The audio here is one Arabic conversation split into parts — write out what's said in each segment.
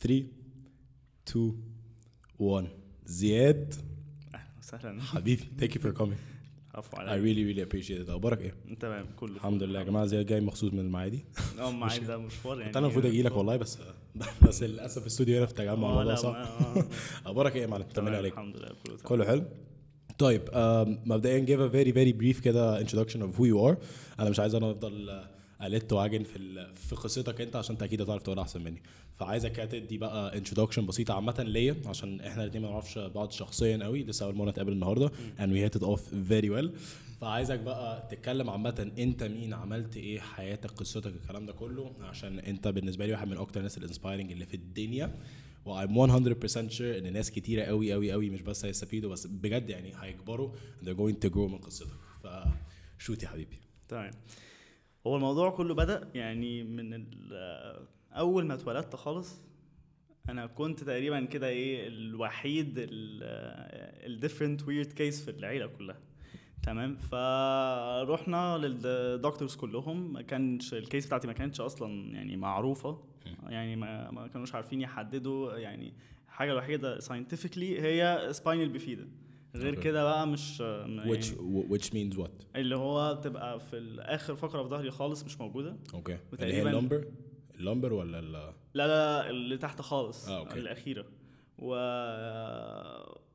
3 2 1 زياد. أهلا وسهلا. حبيبي thank you for coming. عفوا I عليك. really really appreciate it. أخبارك إيه؟ تمام كله الحمد لله يا جماعة. زياد جاي مخصوص من المعادي. آه معايا ده مشوار يعني. كنت أنا المفروض أجي لك والله بس بس للأسف الاستوديو هنا في التجمع صعب. آه، أخبارك إيه يا معلم؟ تمام عليك. الحمد لله كله تمام. كله حلو؟ طيب مبدئيا give a very very brief كده introduction of who you are. أنا مش عايز أنا أفضل الت واجن في في قصتك أنت عشان أنت أكيد هتعرف تقولها أحسن مني. فعايزك تدي بقى introduction بسيطة عامة ليا عشان إحنا الاثنين ما نعرفش بعض شخصيا قوي. لسه أول مرة نتقابل النهارده we hit it off very well. فعايزك بقى تتكلم عامة أنت مين عملت إيه حياتك قصتك الكلام ده كله. عشان أنت بالنسبة لي واحد من أكتر الناس الانسبايرنج اللي في الدنيا. و I'm 100% sure إن ناس كتيرة قوي قوي قوي مش بس هيستفيدوا بس بجد يعني هيكبروا. They're going to grow من قصتك. ف shoot يا حبيبي. تمام هو الموضوع كله بدأ يعني من أول ما اتولدت خالص أنا كنت تقريبا كده إيه الوحيد ال different weird case في العيلة كلها. تمام؟ فرحنا لل doctors كلهم. ما كانش ال case بتاعتي ما كانتش أصلا يعني معروفة. يعني ما, ما كانوش عارفين يحددوا يعني الحاجة الوحيدة scientifically هي spinal bifida غير. كده بقى مش يعني which which means what? اللي هو بتبقى في اخر فقرة في ظهري خالص مش موجودة. okay اللي هي ال lumbar؟ ال lumbar ولا ال لا لا اللي تحت خالص آه، okay. الأخيرة. و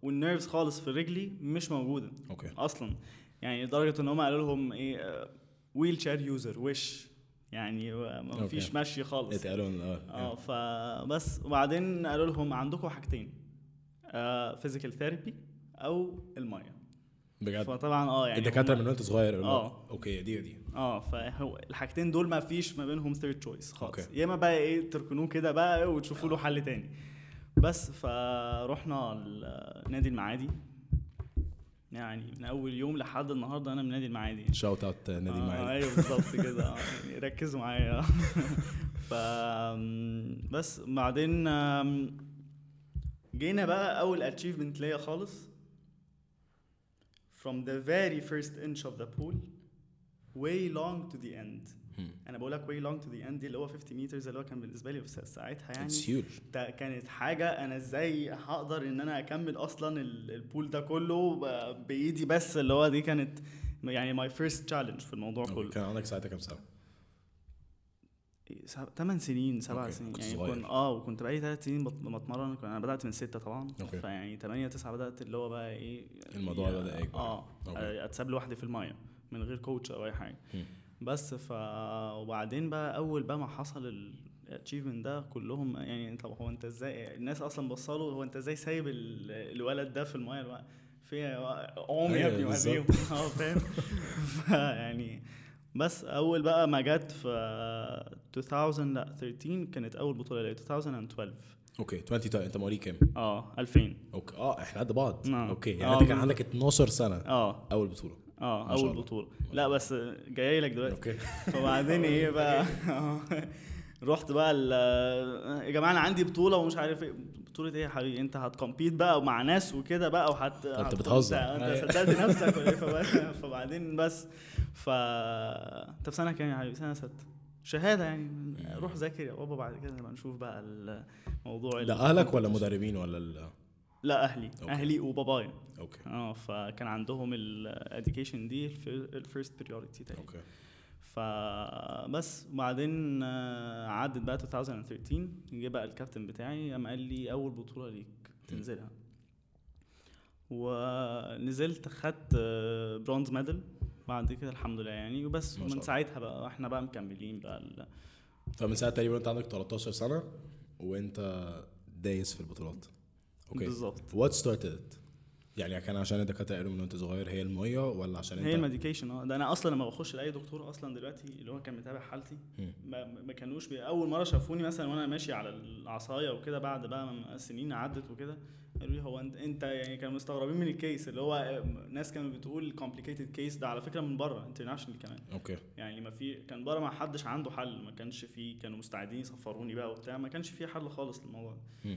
وال nerves خالص في رجلي مش موجودة. okay أصلا. يعني لدرجة إن هم قالوا لهم إيه wheelchair user وش يعني ما فيش. مشي خالص. اتقالوا آه آه فبس وبعدين قالوا لهم عندكم حاجتين physical therapy أو المية. بجد؟ فطبعا آه يعني الدكاترة من وأنت صغير آه. لك، okay دي دي آه فهو الحاجتين دول ما فيش ما بينهم third choice خالص. يا إما بقى إيه تركنوه كده بقى وتشوفوا له حل تاني. بس فرحنا ال- نادي المعادي. يعني من أول يوم لحد النهارده أنا من نادي المعادي. shout out نادي آه معايا أيوه بالظبط كده. آه، يعني ركزوا معايا. ف بس بعدين جينا بقى أول achievement ليا خالص. From the very first inch of the pool way long to the end. أنا بقول لك way long to the end دي اللي هو 50 meters اللي هو كان بالنسبة لي في ساعتها يعني. it's huge ده كانت حاجة أنا إزاي هقدر إن أنا أكمل أصلا ال- ال pool ده كله ب- بإيدي بس اللي هو دي كانت يعني my first challenge في الموضوع كله. كان عندك ساعتها كام سنه؟ ثمان سنين سبع سنين كنت يعني. كنت آه وكنت بقالي ثلاث سنين بت- بتمرن أنا بدأت من ستة طبعا okay. فيعني ثمانية تسعة بدأت اللي هو بقى إيه الموضوع يعني- بدأ يكبر. آه okay. أتساب لوحدي في المايه من غير coach أو أي حاجة مم. بس ف وبعدين بقى أول بقى ما حصل ال achievement ده كلهم يعني طب هو أنت إزاي الناس أصلا بصلوا هو أنت إزاي سايب ال- الولد ده في المايه في قوم يا أيوة، ابني. وريهم آه فاهم يعني بس أول بقى ما جت في 2000 لا 13 كانت أول بطولة ليا 2012 okay 20 تا- أنت مواليد كام؟ آه 2000 okay آه إحنا قد بعض. نعم. okay يعني آه، انت كان. عندك 12 سنة. آه. أول بطولة. آه أول. بطولة. لا بس جاي لك دلوقتي. okay. فبعدين إيه بقى؟ رحت بقى يا جماعة أنا عندي بطولة ومش عارف إيه. بطولة إيه يا حبيبي؟ أنت هت compete بقى مع ناس وكده بقى وهت هت- بتهزر. أنت أيوة. صدقت نفسك ولا إيه؟ فبعد- فبعدين بس ف في سنة كام يا حبيبي؟ سنة ستة. شهادة يعني. روح ذاكر يا بابا بعد كده نبقى نشوف بقى الموضوع ده أهلك ولا مدربين ولا ال... لا أهلي. okay. أهلي وبابايا. okay. آه فكان عندهم ال education دي ال first priority تقريبا. okay. فبس بعدين آه، عدت بقى 2013 جه بقى الكابتن بتاعي قام قال لي أول بطولة ليك تنزلها. ونزلت خدت bronze medal بعد كده الحمد لله يعني. وبس ومن. ساعتها بقى إحنا بقى مكملين بقى ال- فمن ساعه تقريبا انت عندك 13 سنة وانت دايس في البطولات. okay. بالظبط. what started يعني كان عشان الدكاترة قالوا من وانت صغير هي الميه ولا عشان انت هي ال medication آه ده أنا أصلا لما بخش لأي دكتور أصلا دلوقتي اللي هو كان متابع حالتي. ما, ما كانوش أول مرة شافوني مثلا وأنا ماشي على العصاية وكده بعد بقى ما سنين عدت وكده قالوا لي هو انت أنت يعني كانوا مستغربين من ال case اللي هو آه، ناس كانوا بتقول complicated case ده على فكرة من بره international كمان. okay. يعني ما في كان بره ما حدش عنده حل ما كانش فيه كانوا مستعدين يسفروني بقى وبتاع ما كانش فيه حل خالص للموضوع ده.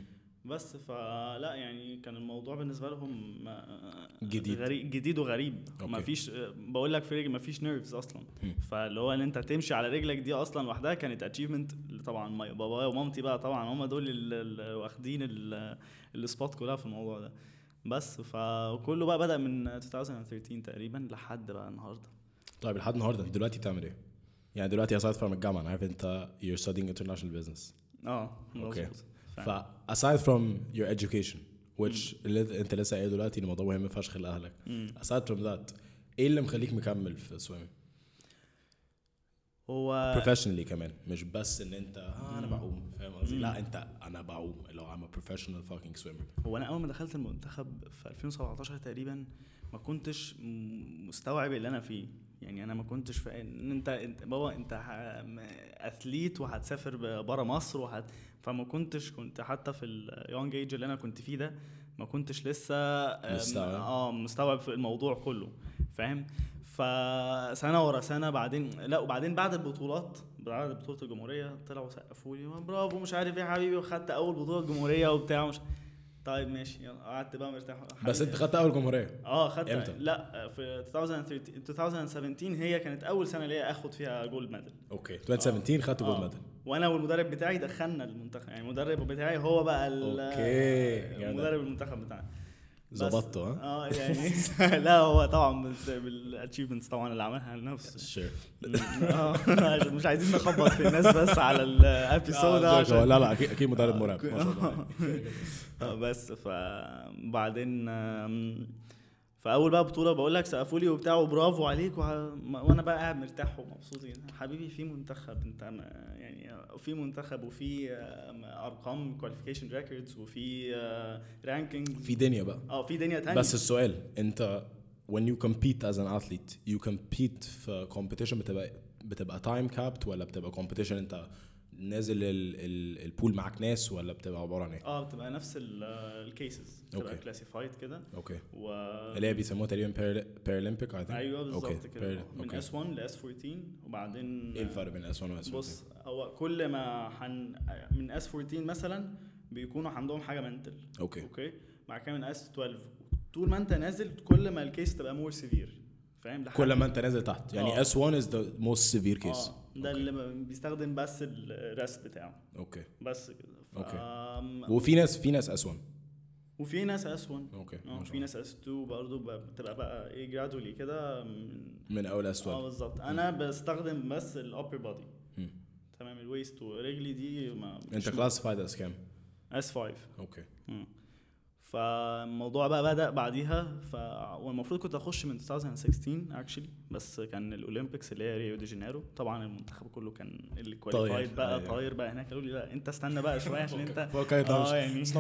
بس فلا يعني كان الموضوع بالنسبة لهم جديد. غريب جديد وغريب. ما فيش بقول لك في رجل ما فيش nerves أصلا. فاللي هو إن أنت تمشي على رجلك دي أصلا لوحدها كانت achievement طبعا بابايا ومامتي بقى طبعا هم دول اللي واخدين ال- ال spot كلها في الموضوع ده بس فكله بقى بدأ من 2013 تقريبا لحد بقى النهارده طيب لحد النهارده أنت دلوقتي بتعمل إيه؟ يعني دلوقتي aside from الجامعة أنا عارف أنت you're studying international business آه okay. مظبوط ف فعلا. aside from your education which اللي انت لسه قايل دلوقتي الموضوع مهم فشخ لأهلك aside from that إيه اللي مخليك مكمل في swimming؟ هو professionally كمان مش بس إن انت آه أنا. بعوم فاهم قصدي؟ لا انت أنا بعوم اللي هو I'm a professional fucking swimmer هو أنا أول ما دخلت المنتخب في 2017 تقريبا ما كنتش مستوعب اللي أنا فيه يعني أنا ما كنتش فا... إن أنت انت بابا أنت athlete وهتسافر بره مصر وهت... فما كنتش كنت حتى في ال young age اللي أنا كنت فيه ده ما كنتش لسه مستوعب. آه مستوعب في الموضوع كله فاهم فسنه ورا سنة بعدين لا وبعدين بعد البطولات بعد بطولة الجمهورية طلعوا سقفوا لي برافو مش عارف إيه يا حبيبي وخدت أول بطولة جمهوريه وبتاع مش طيب ماشي يلا قعدت بقى مرتاح بس انت حبيبي. خدت أول جمهورية آه خدت إمتى؟ لا في 2013 2017 هي كانت أول سنة ليا آخد فيها gold medal okay 2017 خدت gold آه. medal وأنا والمدرب بتاعي دخلنا المنتخب يعني المدرب بتاعي هو بقى ال- okay، جامد. مدرب المنتخب بتاعنا ظبطته ها؟ آه يعني لا هو طبعا بال achievements طبعا اللي عملها لنفسه sure آه مش عايزين نخبط في الناس بس على ال episode ده عشان لا لا أكيد أكيد مدرب مرعب. ما شاء الله آه، بس فبعدين فأول بقى بطولة بقول لك سقفوا لي وبتاع وبرافو عليك وه... وأنا بقى قاعد مرتاح ومبسوط جدا. حبيبي في منتخب أنت ما- يعني في منتخب وفي أرقام qualification records وفي ranking في دنيا بقى. آه في دنيا تانية. بس السؤال أنت when you compete as an athlete you compete في competition بتبقى بتبقى time capped ولا بتبقى competition أنت نازل ال- ال- ال pool معاك ناس ولا بتبقى عبارة عن إيه؟ آه بتبقى نفس ال cases بتبقى. classified كده okay و اللي هي بيسموها تقريبا Paralympic I think أيوه بالظبط. كده. من. S 1 ل S 14 وبعدين إيه الفرق بين S 1 و S 1 بص هو كل ما حن من S 14 مثلا بيكونوا عندهم حاجة mental okay okay بعد كده من S 12 طول ما أنت نازل كل ما ال case تبقى more severe فاهم؟ لحد- كل ما انت نازل تحت. يعني. S 1 is the most severe case آه. ده اللي ب- بيستخدم بس ال wrist بتاعه. okay بس كده. ف... okay. آم، وفي ناس في ناس S 1 وفي ناس S 1 okay آه شاء في. ناس S 2 برضه بتبقى بقى إيه gradually كده من من أول S آه 1 بالظبط. أنا بستخدم بس ال upper body مم. تمام ال waist ورجلي دي ما أنت classified S كام؟ S 5 okay مم. فالموضوع بقى بدأ بعديها ف والمفروض كنت أخش من 2016 actually بس كان ال Olympics اللي هي ريو دي جانيرو. طبعا المنتخب كله كان اللي qualified بقى أيوة. طاير بقى هناك قالوا لي لا أنت استنى بقى شوية عشان أنت آه يعني مش.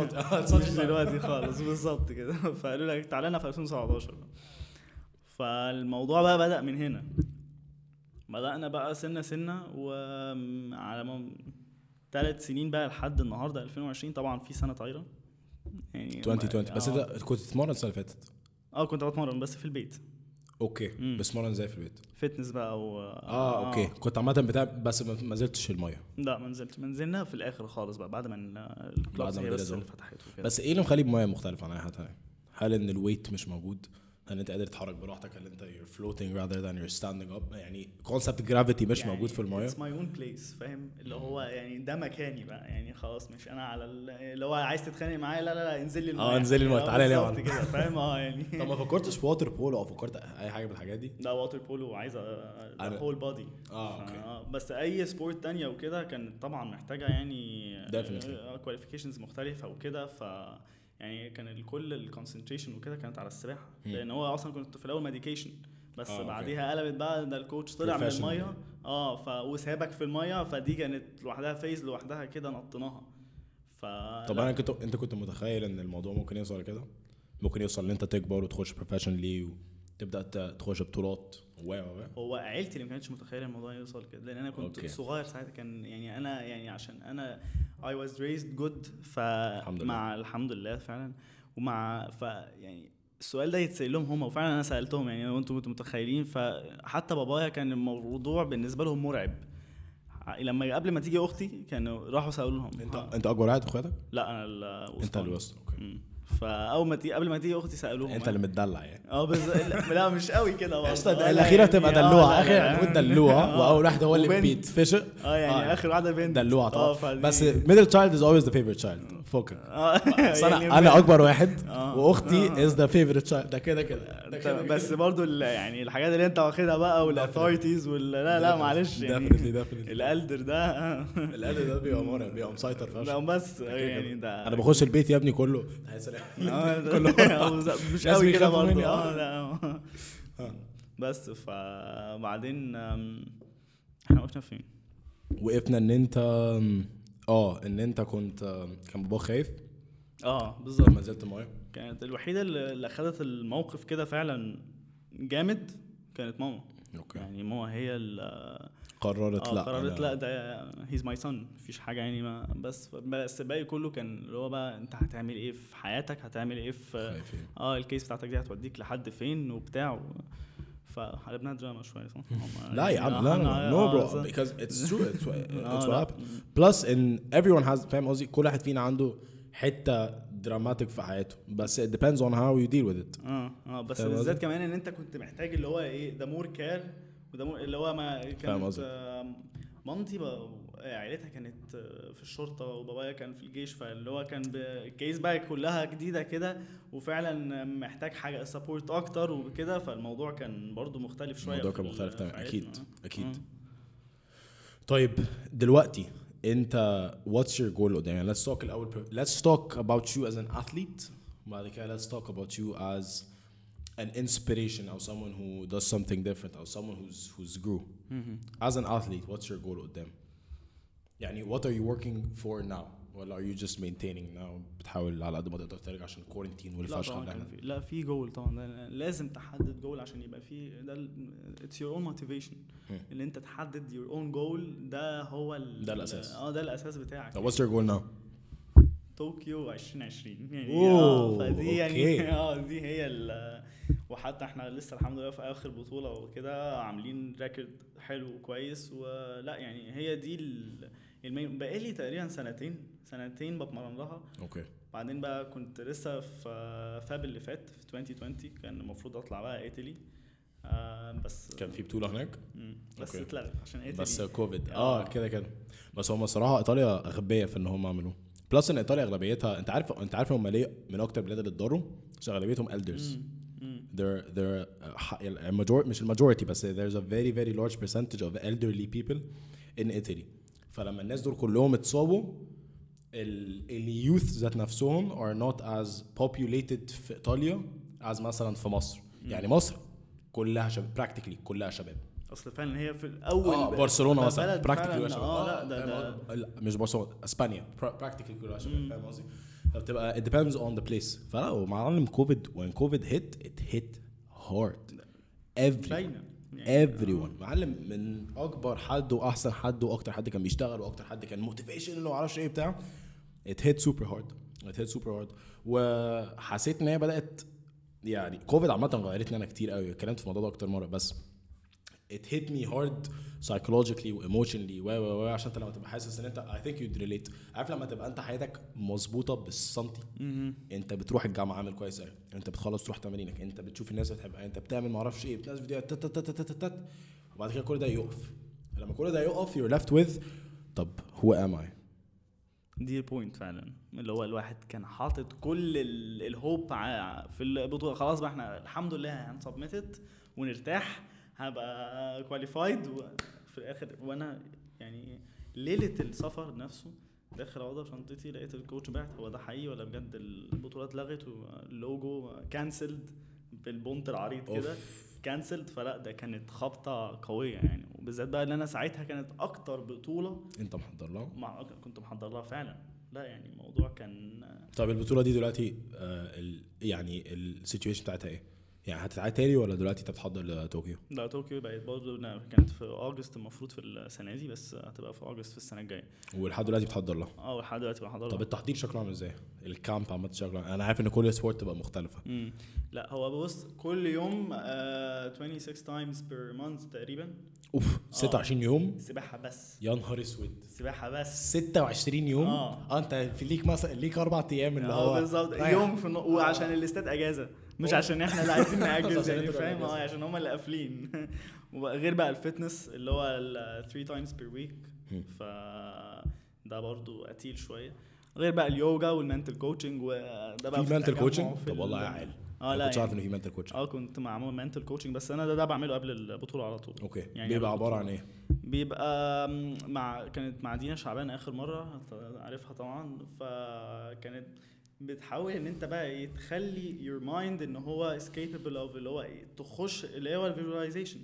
دلوقتي خالص. بالظبط كده. فقالوا لك تعالى لنا في 2017 فالموضوع بقى بدأ من هنا. بدأنا بقى سنة سنة وعلى ثلاث سنين بقى لحد النهارده 2020 طبعا في سنة طايرة. يعني 2020 بس آه. انت كنت تتمرن السنة اللي فاتت آه كنت بتمرن بس في البيت okay مم. بس تتمرن إزاي في البيت؟ fitness بقى و آه okay كنت عامة بتاع بس ما نزلتش المية لا ما نزلت ما نزلنا في الآخر خالص بقى بعد ما ال- ال clubs ما هي الدنيا بس. اللي فتحت وكده بس إيه اللي مخلي الميه مختلف عن أي حاجة تانية؟ هل إن ال weight مش موجود؟ هل أنت قادر تتحرك براحتك؟ هل أنت you're floating rather than you're standing up؟ يعني concept gravity مش يعني موجود في المية It's my own place فاهم اللي هو يعني ده مكاني بقى يعني خلاص مش أنا على ال- اللي هو عايز تتخانق معايا لا لا لا انزل لي آه، انزل لي المية، آه، تعالى لي يا بالظبط معلم. كده فاهم آه يعني طب ما فكرتش في water polo أو فكرت أي حاجة من الحاجات دي؟ ده water polo عايز whole body آه okay بس أي sport تانية وكده كانت طبعا محتاجة يعني. qualifications مختلفة وكده ف يعني كان الكل ال concentration وكده كانت على السباحة. لأن هو أصلا كنت في الأول medication بس آه،. بعديها قلبت بقى ده ال coach طلع من. المية آه ف وسابك في المية فدي كانت لوحدها phase لوحدها كده نطيناها ف طب. أنا كنت أنت كنت متخيل إن الموضوع ممكن يوصل كده؟ ممكن يوصل إن أنت تكبر وتخش professionally وتبدأ تخش بطولات و هو عيلتي اللي ما كانتش متخيلة الموضوع يوصل كده لأن أنا كنت. okay. صغير ساعتها كان يعني أنا يعني عشان أنا I was raised good. الحمد فمع الحمد لله فعلا. ومع ف يعني السؤال ده يتسأل لهم هم وفعلا أنا سألتهم يعني وأنتم كنتوا متخيلين. فحتى بابايا كان الموضوع بالنسبة لهم مرعب. لما قبل ما تيجي أختي كانوا راحوا سألوا لهم. أنت. أنت أكبر واحد إخواتك؟ لا أنا الوسطاني أنت اللي وسط أوكي. مم. فاول ما تيجي قبل ما تيجي أختي سألوهم أنت اللي متدلع يعني. آه بس لا, مش قوي كده. أصلا آه، لا، الأخيرة يعني- بتبقى آه، دلوعة. اخر. هنقول دلوعة. آه. وأول واحدة هو اللي. بيتفشق آه يعني. آخر واحدة بنت. دلوعة طبعا. بس middle child is always the favorite child آه. بس أنا يعني أنا أكبر واحد. وأختي. is the favorite child ده كده كده. ده كده بس برضو يعني الحاجات اللي أنت واخدها بقى وال authorities وال لا لا معلش يعني ال elder ده. القلب ده بيبقى مرعب بيبقى مسيطر فشخ. بس يعني ده أنا بخش البيت يا ابني كله. مش قوي كده برضه آه آه. لا آه. آه. بس فبعدين إحنا وقفنا فين؟ وقفنا إن أنت آه إن أنت كنت كان باباك خايف آه بالظبط لما نزلت المايه كانت الوحيدة اللي اللي اخدت الموقف كده فعلا جامد كانت ماما okay يعني ماما هي اللي قررت آه لا قررت لا ده he's my son مفيش حاجة يعني ما بس بس الباقي كله كان اللي هو بقى انت هتعمل إيه في حياتك هتعمل إيه في خايفين. آه ال case بتاعتك دي هتوديك لحد فين وبتاع و... فقلبناها دراما شوية صح؟ لا يا عم لا لا no bro because it's true it's, what- آه، it's what لا. happened plus in everyone has فاهم قصدي كل واحد فينا عنده حتة dramatic في حياته بس it depends on how you deal with it آه آه بس بالذات؟ كمان إن أنت كنت محتاج اللي هو إيه ده more care وده اللي هو ما كانت؟ آه، مامتي بقى- عيلتها كانت آه، في الشرطة وبابايا كان في الجيش فاللي هو كان ال case بقى كلها جديدة كده وفعلا محتاج حاجة سبورت أكتر وكده فالموضوع كان برضو مختلف شوية الموضوع كان مختلف تماما أكيد عيلتنا. أكيد آه. طيب دلوقتي أنت what's your goal قدام يعني let's talk الأول let's talk about you as an athlete وبعد كده let's talk about you as an inspiration أو someone who does something different أو someone who's who's grew. مهم. as an athlete what's your goal قدام يعني what are you working for now? ولا are you just maintaining now? بتحاول على قد ما تقدر ترجع عشان ال quarantine لا والفشخ طبعا في لا في جول طبعا. لازم تحدد جول عشان يبقى في ده it's your own motivation. ان انت تحدد your own goal ده هو ال- ده الأساس. آه ده الأساس بتاعك. طب what's your goal now? طوكيو 2020 يعني آه فدي. يعني آه دي هي ال وحتى إحنا لسه الحمد لله في آخر بطولة وكده عاملين record حلو وكويس ولا يعني هي دي ال- ال main بقالي تقريبا سنتين سنتين بتمرن لها okay. بعدين بقى كنت لسه في Feb اللي فات في 2020 كان المفروض أطلع بقى ايطالي آه بس كان في بطولة هناك. بس. اتلغت عشان ايطالي بس كوفيد آه. آه كده كده. بس هم الصراحه إيطاليا اغبياء في إن هم عملوه. plus إن إيطاليا أغلبيتها أنت عارف أنت عارف هم ليه من أكتر البلاد اللي اتضروا؟ عشان أغلبيتهم elders. مم. مم. they're they're uh, a major مش ال majority بس there's a very very large percentage of elderly people in Italy. فلما الناس دول كلهم اتصابوا ال youth ذات نفسهم are not as populated في إيطاليا as مثلا في مصر. يعني مصر كلها شباب practically كلها شباب. أصل فعلا هي في الأول آه برشلونة مثلا. practically آه لا ده, فاهم ده. مش برشلونة إسبانيا. practically كلها شباب فاهم قصدي؟ فبتبقى it depends on the place. فلا ومعلم كوفيد when كوفيد hit it hit hard. Everybody يعني everyone. معلم من أكبر حد وأحسن حد وأكتر حد كان بيشتغل وأكتر حد كان motivation وما أعرفش إيه بتاع it hit super hard. It hit super hard. وحسيت إن هي بدأت يعني كوفيد عامة غيرتني أنا كتير قوي اتكلمت في الموضوع ده أكتر مرة. بس it hit me hard psychologically و emotionally و و و عشان انت لما تبقى حاسس ان انت I think you'd relate. عارف لما تبقى انت حياتك مظبوطة بالسنتي. انت بتروح الجامعة عامل كويس قوي انت بتخلص تروح تمارينك انت بتشوف الناس بتحبها. انت بتعمل معرفش إيه بتنزل فيديوهات تت تت تت تت تت. وبعد كده كل ده يقف. لما كل ده يقف you're left with طب who am I دي ال point فعلا. اللي هو الواحد كان حاطط كل ال- ال hope في البطوله خلاص بقى إحنا الحمد لله هن submit it ونرتاح. هبقى qualified وفي الآخر وأنا يعني ليلة السفر نفسه داخل اوضه شنطتي لقيت ال coach بعت هو ده حقيقي ولا بجد البطوله اتلغت وال logo cancelled بال font العريض كده. cancelled فلا ده كانت خبطة قوية يعني. وبالذات بقى ان أنا ساعتها كانت أكتر بطولة. أنت محضر لها؟ مع كنت محضر لها فعلا. لا يعني الموضوع كان طب البطولة دي دلوقتي آه ال يعني ال situation بتاعتها إيه؟ يعني هتتعاد تاني ولا دلوقتي انت بتحضر لطوكيو؟ لا طوكيو بقت برضه كانت في أغسطس المفروض في السنة دي بس هتبقى في أغسطس في السنة الجاية. ولحد دلوقتي بتحضر لها؟ آه لحد دلوقتي بحضر طب التحضير شكله عامل إزاي؟ ال camp عامة شكله عامل- أنا عارف إن كل sport تبقى مختلفة. مم. لا هو بص كل يوم آه 26 times per month تقريبا. أوف 26 يوم؟ سباحة بس. يا نهار أسود. سباحة بس. 26 يوم؟ آه. آه أنت في ليك مثلا ليك أربع أيام اللي هو آه بالظبط. يوم في النو... وعشان الاستاد أجازة. مش عشان إحنا اللي عايزين عشان يعني فاهم؟ آه. عشان هم اللي قافلين. وغير بقى ال fitness اللي هو ال 3 times per week. مم. ف ده برضو تقيل شوية. غير بقى اليوجا وال mental coaching وده بقى في mental coaching طب والله ال- عال آه لا كنتش عارف يعني ان في mental coaching آه كنت معمول mental coaching بس أنا ده ده بعمله قبل البطولة على طول. okay. يعني بيبقى عبارة عن إيه؟ بيبقى مع كانت مع دينا شعبان آخر مرة عارفها طبعا. فكانت بتحاول إن أنت بقى إيه تخلي your mind إن هو is capable of اللي هو إيه تخش اللي هو ال visualization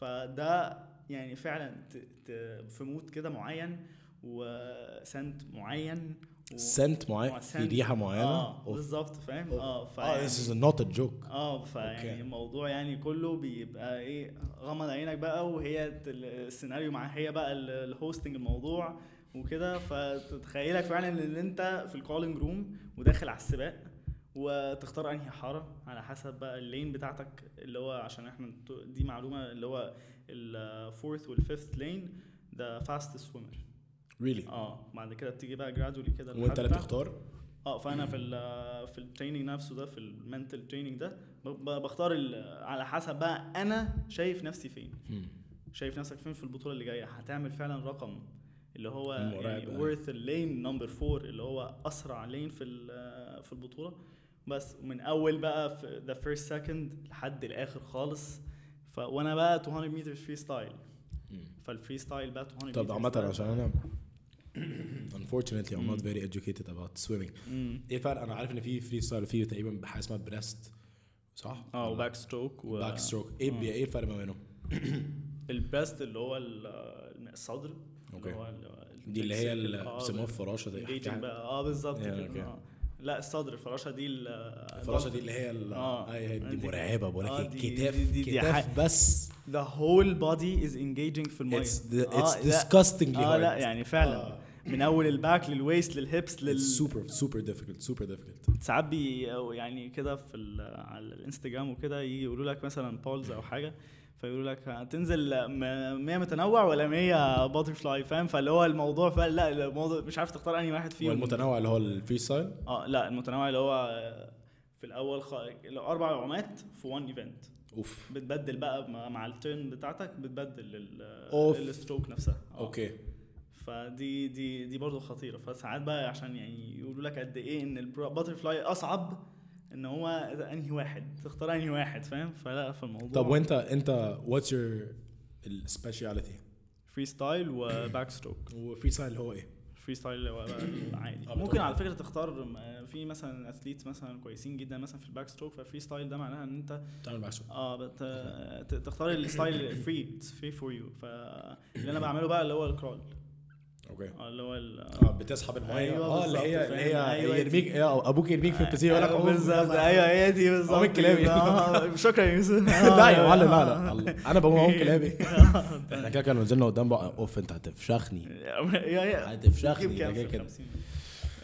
فده يعني فعلا ت- ت- في mood كده معين و scent معين و- scent معين في. ريحة معينة آه. بالظبط فاهم. آه آه فيعني- this is not a joke آه فيعني okay. الموضوع يعني كله بيبقى إيه غمض عينك بقى وهي السيناريو مع هي بقى ال- ال hosting الموضوع وكده فتتخيلك فعلا إن أنت في ال calling room وداخل على السباق وتختار أنهي حارة على حسب بقى ال lane بتاعتك اللي هو عشان إحنا دي معلومة اللي هو ال fourth وال fifth lane ده fastest swimmer really آه بعد كده بتيجي بقى gradually كده وأنت اللي بتختار؟ آه فأنا في ال في ال training نفسه ده في ال mental training ده بختار على حسب بقى أنا شايف نفسي فين. شايف نفسك فين في البطولة اللي جاية؟ هتعمل فعلا رقم اللي هو يعني worth ال lane number 4 اللي هو أسرع lane في في البطولة بس من أول بقى في the first second لحد الآخر خالص ف وأنا بقى 200 متر freestyle. فال freestyle بقى 200 طب freestyle. عشان أنا unfortunately I'm not very educated about swimming. إيه الفرق أنا عارف إن في freestyle في تقريبا حاجة اسمها breast صح؟ آه و backstroke و backstroke إيه آه. إيه الفرق ما بينهم؟ ال breast اللي هو ال- الصدر okay. اللي دي اللي هي ال- اللي آه، بيسموها الفراشة دي. بقى. آه بالظبط كده. آه. لا الصدر الفراشة دي ال- الفراشة دي اللي هي آه. أي هي دي مرعبة. بقول آه، لك الكتاف دي- دي كتاف بس. The whole body is engaging في المية. It's the, آه، it's لا. disgustingly آه لا يعني فعلا. آه. من أول ال back لل waist لل hips لل super super difficult super difficult. ساعات بي يعني كده في على الانستجرام وكده يجي يقولوا لك مثلا polls أو حاجة. فيقولوا لك هتنزل م- 100 متنوع ولا 100 butterfly فاهم؟ فاللي هو الموضوع فعلا لا الموضوع مش عارف تختار أنهي واحد فيهم. والمتنوع اللي هو ال freestyle آه لا المتنوع اللي هو في الأول خ... أربع عومات في one event of. بتبدل بقى مع- ال turn بتاعتك بتبدل. ال stroke نفسها. آه. okay. فدي دي دي برضه خطيرة. فساعات بقى عشان يعني يقولوا لك قد إيه إن ال butterfly أصعب إن هو أنهي واحد تختار أنهي واحد فاهم؟ فلا في الموضوع طب وأنت أنت what's your ال speciality freestyle و backstroke و freestyle هو إيه؟ freestyle هو آه، ممكن على فكرة تختار في مثلا athletes مثلا كويسين جدا مثلا في ال backstroke ف freestyle ده معناها إن أنت تعمل معاه شغل. آه بت... تختار ال style free it's free for you فاللي أنا بعمله بقى اللي هو ال crawl okay آه اللي هو. آه بتسحب المية أيوة آه اللي هي اللي هي فاهم؟ أيوة يرميك. إيه أبوك يرميك في البسين يقول لك عوم بالظبط. أيوه هي دي بالظبط عوم الكلابي. آه، شكرا يا يوسف لا يا معلم لا لا. أنا بقوم أقوم كلابي إحنا كده كان نزلنا قدام بقى أوف أنت هتفشخني هتفشخني ده كده كده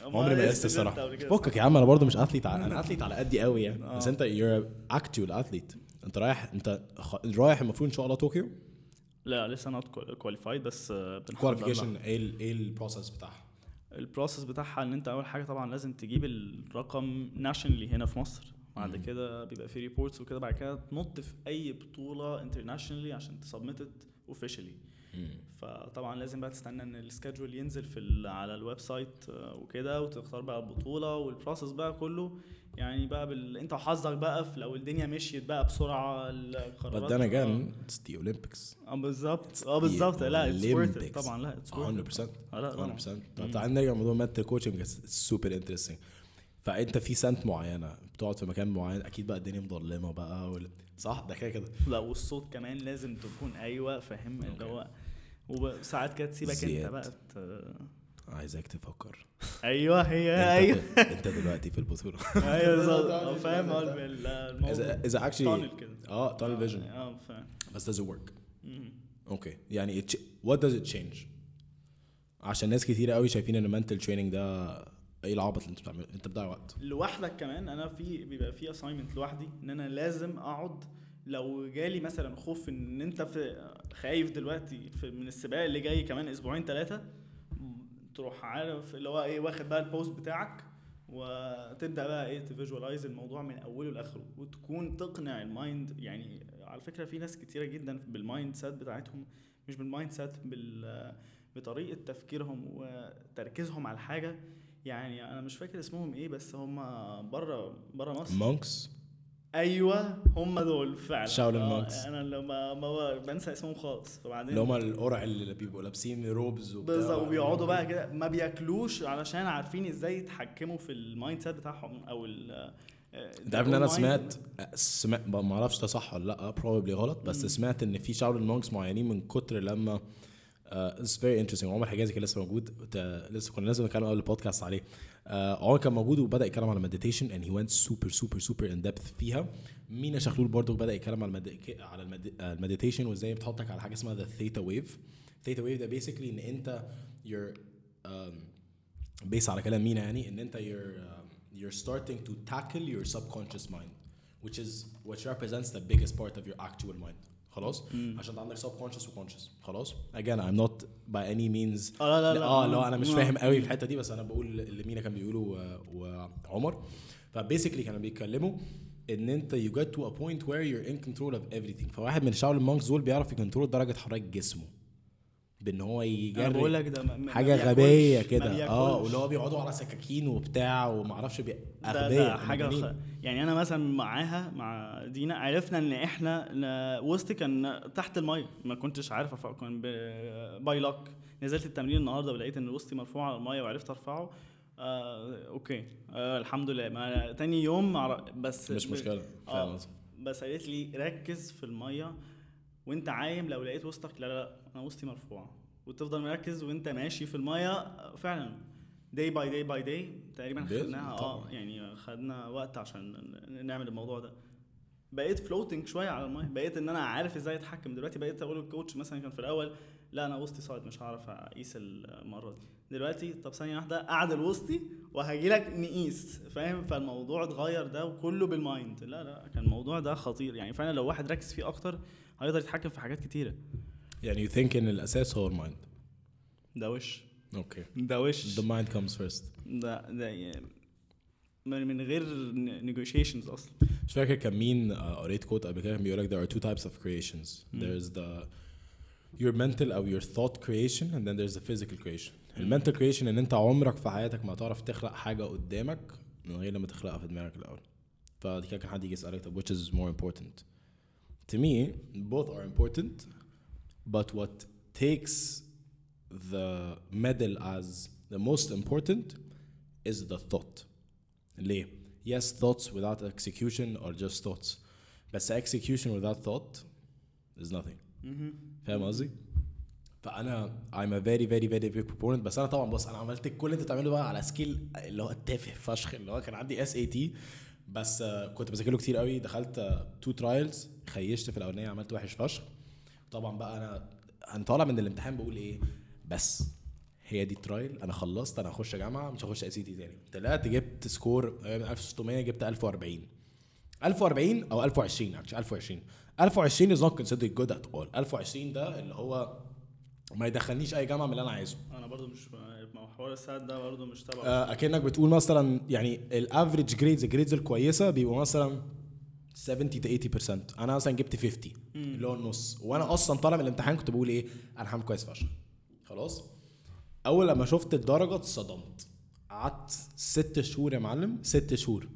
عمري ما قست الصراحه فكك يا عم أنا برضو مش athlete أنا athlete على قدي قوي يعني آه. بس أنت you're actual athlete أنت رايح أنت رايح المفروض إن شاء الله طوكيو لا لسه not qualified بس آه،. qualification إيه ال- إيه ال process بتاعها ال process بتاعها إن أنت أول حاجة طبعا لازم تجيب الرقم nationally هنا في مصر بعد. كده بيبقى في reports وكده بعد كده تنط في أي بطولة internationally عشان ت submitted officially فطبعا لازم بقى تستنى إن ال schedule ينزل في ال- على ال website آه، وكده وتختار بقى البطولة وال process بقى كله. يعني بقى بال... أنت وحظك بقى في لو الدنيا مشيت بقى بسرعة القرارات but then آه. again it's the Olympics. آه بالظبط. آه بالظبط. لا it's. طبعا لا it's worth 100% it آه، لا طبعاً. 100% مم. طب تعال نرجع لموضوع ال mental coaching super interesting فأنت في setting معينة بتقعد في مكان معين أكيد بقى الدنيا مظلمه بقى ولا صح؟ ده كده كده. لا والصوت كمان لازم تكون أيوه فاهم؟ اللي. هو وساعات كده تسيبك انت. بقى ت- عايزك تفكر. أيوه هي انت, أيوه انت دلوقتي في البطولة. أيوه بالظبط. آه، فاهم الموضوع. اذا كده. آه tunnel vision آه فاهم. بس does it work. okay يعني it, ch- what does it change? عشان ناس كتير قوي شايفين إن mental training ده إيه العبط اللي أنت بتعمله. أنت بتضيع وقت. لوحدك كمان أنا في بيبقى في assignment لوحدي إن أنا لازم أقعد لو جالي مثلا خوف إن أنت في خايف دلوقتي في من السباق اللي جاي كمان أسبوعين ثلاثة تروح عارف اللي هو إيه واخد بقى ال post بتاعك وتبدأ بقى إيه ت visualize الموضوع من أوله لآخره وتكون تقنع ال mind. يعني على فكرة في ناس كتيرة جدا بال mindset بتاعتهم مش بال mindset بطريقة تفكيرهم وتركيزهم على الحاجة يعني أنا مش فاكر اسمهم إيه بس هم بره بره مصر. Monks. أيوه هم دول فعلا. Shaolin آه، monks. أنا لما ما بنسى اسمهم خالص. فبعدين اللي هم القرع اللي بيبقوا لابسين robes وبتاع. بالظبط وبيقعدوا بقى كده ما بياكلوش علشان عارفين إزاي يتحكموا في ال mindset بتاعهم أو ال أنت عارف إن أنا سمعت سمعت ما أعرفش ده صح ولا لأ probably غلط بس مم. سمعت إن في Shaolin monks معينين من كتر لما it's very interesting عمر حجازي كان لسه موجود لسه كنا لازم نتكلم قبل البودكاست عليه. آه، عمر كان موجود وبدأ يتكلم على meditation and he went super super super in depth فيها مينا شخلول برضو بدأ يتكلم على. على ال meditation وازاي بتحطك على حاجة اسمها the theta wave theta wave ده basically إن أنت um, based على كلام مينا يعني إن أنت um, you're starting to tackle your subconscious mind which is which represents the biggest part of your actual mind خلاص؟ مم. عشان عندك subconscious وconscious. خلاص؟ Again I'm not by any means آه لا لا آه لا. أنا مش آه. فاهم قوي في الحتة دي بس أنا بقول اللي مينا كان بيقوله وعمر ف basically كانوا بيتكلموا إن أنت you get to a point where you're in control of everything. فواحد من ال Shaolin monks دول بيعرف ي control درجة حرارة جسمه. بإن هو أنا بقول لك ده ما- حاجة غبية كده. آه. واللي هو بيقعدوا على سكاكين وبتاع وما أعرفش بي- ده, أغبياء ده حاجة. خ... يعني أنا مثلا معاها مع دينا عرفنا إن إحنا وسطي كان تحت الميه ما كنتش عارف ارفعه كان ب- باي لك نزلت التمرين النهارده ولقيت إن وسطي مرفوع على الميه وعرفت أرفعه. آه okay. آه الحمد لله. ما تاني يوم معر- بس مش مشكلة. قصدي؟ بس قالت لي ركز في المية. وأنت عايم لو لقيت وسطك لا لا لا أنا وسطي مرفوع. وتفضل مركز وانت ماشي في الميه فعلا day by day by day تقريبا خدناها آه. يعني خدنا وقت عشان نعمل الموضوع ده. بقيت floating شوية على الميه بقيت إن أنا عارف إزاي أتحكم. دلوقتي بقيت أقول لل coach مثلا كان في الأول لا أنا وسطي صاعد مش هعرف أقيس المرة دي. دلوقتي طب ثانية واحدة اعدل وسطي وهجي لك نقيس فاهم؟ فالموضوع اتغير ده وكله بال mind لا لا كان الموضوع ده خطير. يعني فعلا لو واحد ركز فيه أكتر هيقدر يتحكم في حاجات كتيرة. يعني you think ان الأساس هو ال mind ده وش. okay ده وش. The mind comes first. ده ده يعني من غير negotiations أصلا. مش فاكر كان مين آه، قريت quote قبل كده كان بيقول لك there are two types of creations. مم. there's the your mental أو your thought creation and then there's the physical creation. مم. ال mental creation إن أنت عمرك في حياتك ما تعرف تخلق حاجة قدامك من غير لما تخلقها في دماغك الأول. فدي كان حد يجي يسألك طب which is more important. To me both are important. But what takes the medal as the most important is the thought ليه؟ Yes, thoughts without execution are just thoughts. بس execution without thought is nothing. فاهم قصدي؟ فأنا I'm a very very very big proponent بس أنا طبعا بص أنا عملت كل اللي أنت بتعمله بقى على سكيل اللي هو التافه فشخ اللي هو كان عندي اس اي تي بس آه، كنت بذاكر له كتير قوي دخلت two trials خشيت في الأولانية عملت وحش فشخ طبعا بقى أنا أنا طالع من الامتحان بقول إيه بس هي دي ال trial أنا خلصت أنا هخش جامعة مش هخش EST تاني. طلعت جبت score آه، من 1600 جبت 1040 1040 أو 1020 actually 1020 1020 is not considered good at all. 1020 ده اللي هو ما يدخلنيش أي جامعة من اللي أنا عايزه. أنا برضو مش هو حوار الساعات ده برضو مش تبع. آه، أكنك بتقول مثلا يعني ال average grades ال grades الكويسة بيبقوا مثلا 70 to 80% أنا مثلا جبت 50 اللي هو النص. وأنا أصلا طالع من الامتحان كنت بقول إيه؟ أنا هعمل كويس فشخ. خلاص؟ أول لما شفت الدرجة اتصدمت. قعدت ست شهور يا معلم ست شهور.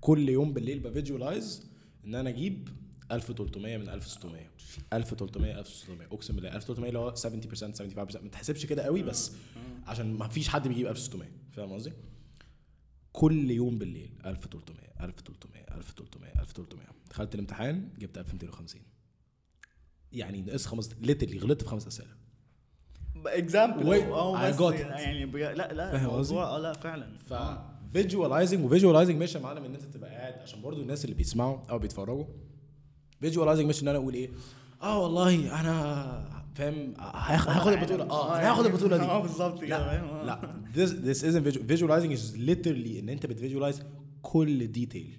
كل يوم بالليل ب visualize إن أنا أجيب 1300 من 1600 1300 1600 أقسم بالله 1300 اللي هو 70% 75% ما تحسبش كده قوي بس عشان ما فيش حد بيجيب 1600 فاهم قصدي؟ كل يوم بالليل 1300 1300 1300 1300 دخلت الامتحان جبت 1250 يعني نقص خمس literally غلطت في خمس أسئلة. example آه بس. يعني بج... لا لا. فاهم قصدي؟ آه لا فعلا. ف visualizing و visualizing مش يا معلم إن أنت تبقى قاعد عشان برضو الناس اللي بيسمعوا أو بيتفرجوا. visualizing مش إن أنا أقول إيه؟ آه والله أنا فاهم هاخ- هاخد البطولة آه أنا هاخد البطولة دي آه بالظبط لا؟ آه. لا this this isn't visual visualizing is literally إن أنت بت visualize كل detail.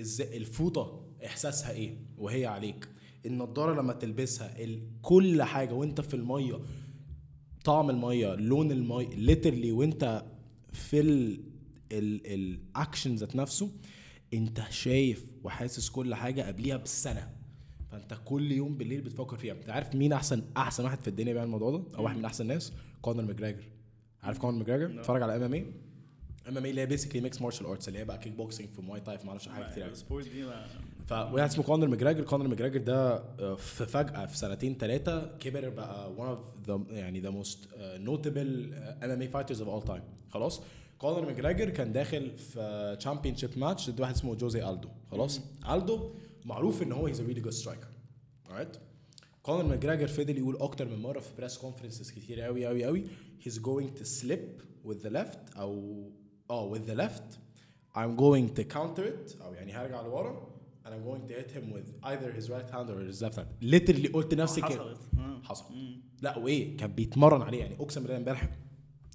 إزاي الفوطة إحساسها إيه وهي عليك النضارة لما تلبسها كل حاجة وأنت في المية طعم المية لون المية literally وأنت في ال الاكشن ذات نفسه أنت شايف وحاسس كل حاجة قبليها بسنة فانت كل يوم بالليل بتفكر فيها. انت عارف مين احسن احسن واحد في الدنيا بيعمل الموضوع ده؟ أو واحد من احسن الناس كونر ماجريجر عارف كونر ماجريجر No. اتفرج على ام ام اي ام ام اي اللي هي basically mixed martial arts اللي هي بقى كيك بوكسنج في Muay Thai في معرفش حاجة كتير قوي ال sport دي ما- فواحد اسمه كونر ماجريجر كونر ماجريجر ده آه، في فجأة في سنتين ثلاثة كبر بقى one of the يعني the most uh, notable uh, MMA fighters of all time. خلاص؟ كونر ماجريجر كان داخل في championship match ضد واحد اسمه جوزي ألدو. خلاص؟ ألدو معروف إن هو he's a really good striker. Alright? كونر ماجريجر فضل يقول أكتر من مرة في press conferences كتير قوي قوي قوي he's going to slip with the left أو آه with the left. I'm going to counter it. أو يعني هرجع لورا. And I'm going to hit him with either his right hand or his left hand. Literally قلت نفس الكلمة حصلت. آه. حصل. لا وإيه؟ كان بيتمرن عليه. يعني أقسم بالله امبارح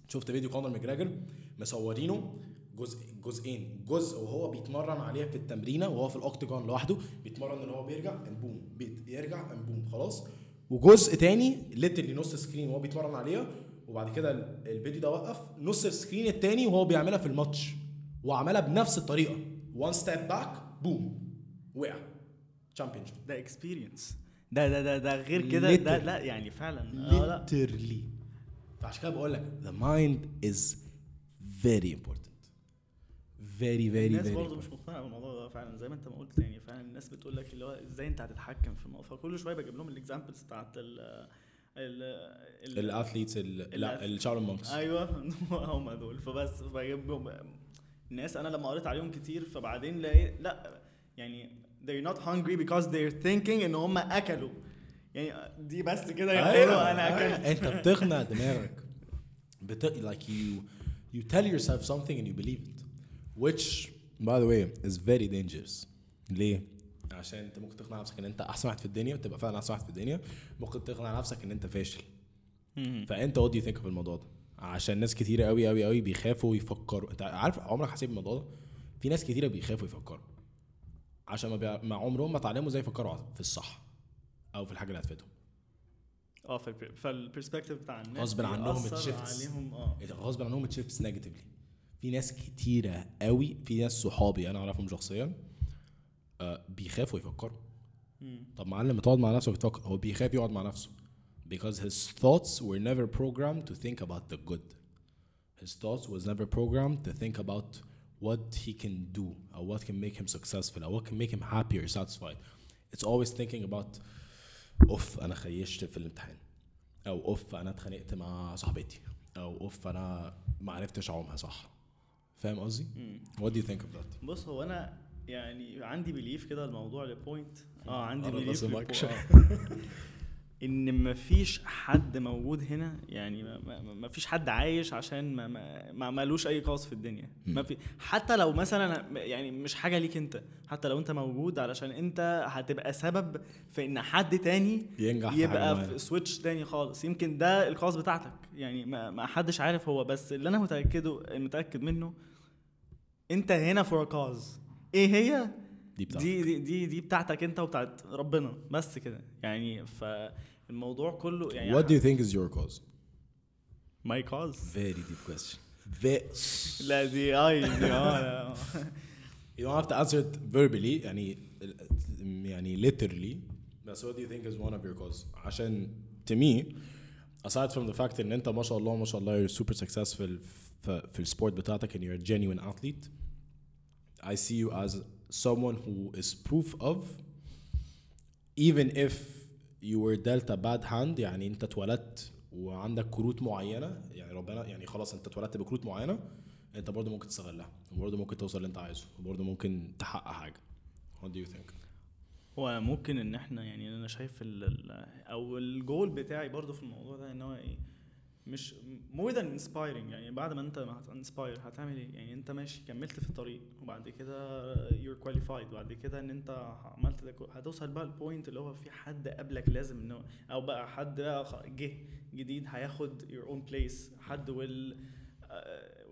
شفت فيديو كونر ماجريجر مصورينه. جزء جزئين. جزء وهو بيتمرن عليها في التمرينة وهو في ال octagon لوحده بيتمرن إن هو بيرجع boom بيرجع boom خلاص. وجزء تاني literally نص screen وهو بيتمرن عليها وبعد كده ال- الفيديو ده وقف. نص ال screen التاني وهو بيعملها في الماتش وعملها بنفس الطريقة. one step back boom وقع. champion ده experience ده ده ده ده غير كده ده. لا يعني فعلا. آه لا. Literally. فعشان كده بقول لك the mind is very important. Very very الناس برضه مش. مقتنعة بالموضوع ده فعلا زي ما انت ما قلت يعني فعلا الناس بتقول لك اللي هو إزاي انت هتتحكم في الموضوع. فكل شوية بجيب لهم ال examples بتاعت ال ال ال- ال athletes ال- لا ال Shaolin monks أيوه هم دول. فبس بجيب لهم الناس أنا لما قريت عليهم كتير فبعدين لقيت لا يعني they're not hungry because they're thinking إن هم أكلوا. يعني دي بس كده يقولوا أنا أكلت. أنت بتقنع دماغك. بت... like you you tell yourself something and you believe it. Which by the way is very dangerous. ليه؟ عشان انت ممكن تقنع نفسك ان انت احسن واحد في الدنيا وتبقى فعلا أحسن واحد في الدنيا. ممكن تقنع نفسك ان انت فاشل. فانت what do you think في الموضوع ده؟ عشان ناس كتيرة قوي قوي قوي بيخافوا يفكروا. انت عارف عمرك حسيت بالموضوع ده؟ في ناس كتيرة بيخافوا يفكروا. عشان ما, بيع... ما عمرهم ما اتعلموا إزاي يفكروا في الصح أو في الحاجة اللي هتفيدهم. آه فالبر- فالبرسبكتيف بتاع الناس غصب عنهم. عليهم آه. غصب عنهم تشيفس نيجاتيفلي في ناس كتيره قوي في ناس صحابي أنا اعرفهم شخصيا آه بيخافوا يفكروا مم. طب معلم تقعد مع نفسك وتفكر هو بيخاف يقعد مع نفسه because his thoughts were never programmed to think about the good his thoughts was never programmed to think about what he can do or what can make him successful or what can make him happy or satisfied it's always thinking about اوف أنا خيشت في الامتحان أو اوف أنا اتخانقت مع صاحبتي أو اوف أنا ما عرفتش اعومها صح فاهم قصدي؟ what do you think of that؟ بص هو أنا يعني عندي بليف كده الموضوع لبوينت آه عندي بليف. إن مفيش حد موجود هنا يعني ما- ما ما فيش حد عايش عشان ما ما ما عملوش أي قاص في الدنيا. ما في حتى لو مثلا يعني مش حاجة ليك أنت حتى لو أنت موجود علشان أنت هتبقى سبب في إن حد تاني ينجح في يبقى معينة. في سويتش تاني خالص. يمكن ده القاص بتاعتك. يعني ما, ما حدش عارف هو بس اللي أنا متاكده متأكد منه أنت هنا for cause إيه هي؟ دي بتاعتك دي دي دي, دي بتاعتك انت وبتاعت ربنا بس كده يعني فالموضوع كله يعني what do you think is your cause؟ my cause very deep question لا دي اي دي آه you don't have to answer it verbally يعني يعني literally بس what do you think is one of your cause عشان to me aside from the fact ان انت ما شاء الله ما شاء الله you're super successful في, في ال sport بتاعتك and you're a genuine athlete I see you as someone who is proof of even if you were dealt a bad hand يعني انت اتولدت وعندك كروت معينة يعني ربنا يعني خلاص انت اتولدت بكروت معينة انت برضه ممكن تستغلها وبرضه ممكن توصل اللي انت عايزه وبرضه ممكن تحقق حاجة What do you think؟ هو ممكن إن إحنا يعني أنا شايف أو الجول بتاعي برضو في الموضوع ده إن هو إيه مش more than inspiring يعني بعد ما انت هت inspire هتعمل إيه؟ يعني انت ماشي كملت في الطريق وبعد كده you're qualified بعد كده ان انت عملت ده هتوصل بقى ال point اللي هو في حد قبلك لازم إنه أو بقى حد جه جديد هياخد your own place حد uh,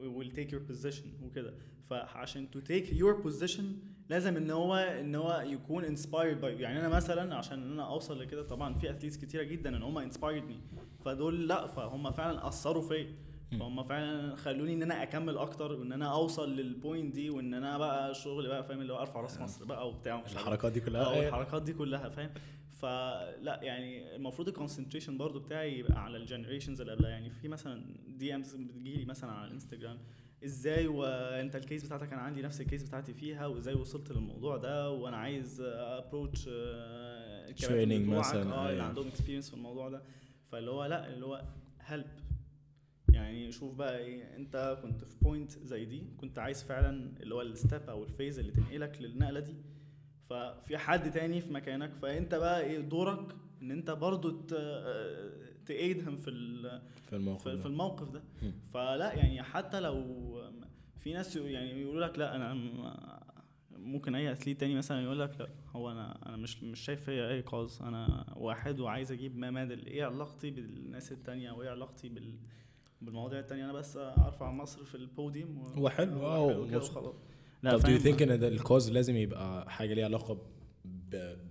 will take your position وكده. فعشان to take your position لازم إن هو إن هو يكون inspired by يعني أنا مثلا عشان إن أنا أوصل لكده طبعا في athletes كتيرة جدا إن هم inspired me. فدول لأ فهم فعلا أثروا فيا. فهم فعلا خلوني إن أنا أكمل أكتر وإن أنا أوصل لل point دي وإن أنا بقى شغل بقى فاهم؟ اللي هو أرفع رأس مصر بقى وبتاع الحركات دي آه كلها الحركات دي كلها فاهم؟ فلأ يعني المفروض ال concentration برضو بتاعي يبقى على ال generations اللي قبلها. يعني في مثلا DMs بتجيلي مثلا على الإنستجرام. إزاي وانت ال case بتاعتك أنا عندي نفس ال case بتاعتي فيها وإزاي وصلت للموضوع ده وأنا عايز approach Training مثلاً، آه اللي أيوة. عندهم experience في الموضوع ده. فاللي هو لأ اللي هو help يعني شوف بقى إيه أنت كنت في point زي دي كنت عايز فعلا اللي هو ال step أو ال phase اللي تنقلك للنقلة دي. ففي حد تاني في مكانك فأنت بقى إيه دورك إن أنت برضو تأيدهم في ال- في الموقف في في ده. الموقف ده. فلا يعني حتى لو في ناس يعني يقولوا لك لا أنا ممكن أي athlete تاني مثلا يقول لك لا هو أنا أنا مش مش شايف فيا أي cause أنا واحد وعايز أجيب ما medal إيه علاقتي بالناس التانية وإيه علاقتي بال بالمواضيع التانية أنا بس أرفع مصر في البوديوم و- وحلو، آه،. وخلاص طب do you فاهم؟ think إن ده ال cause لازم يبقى حاجة ليها علاقة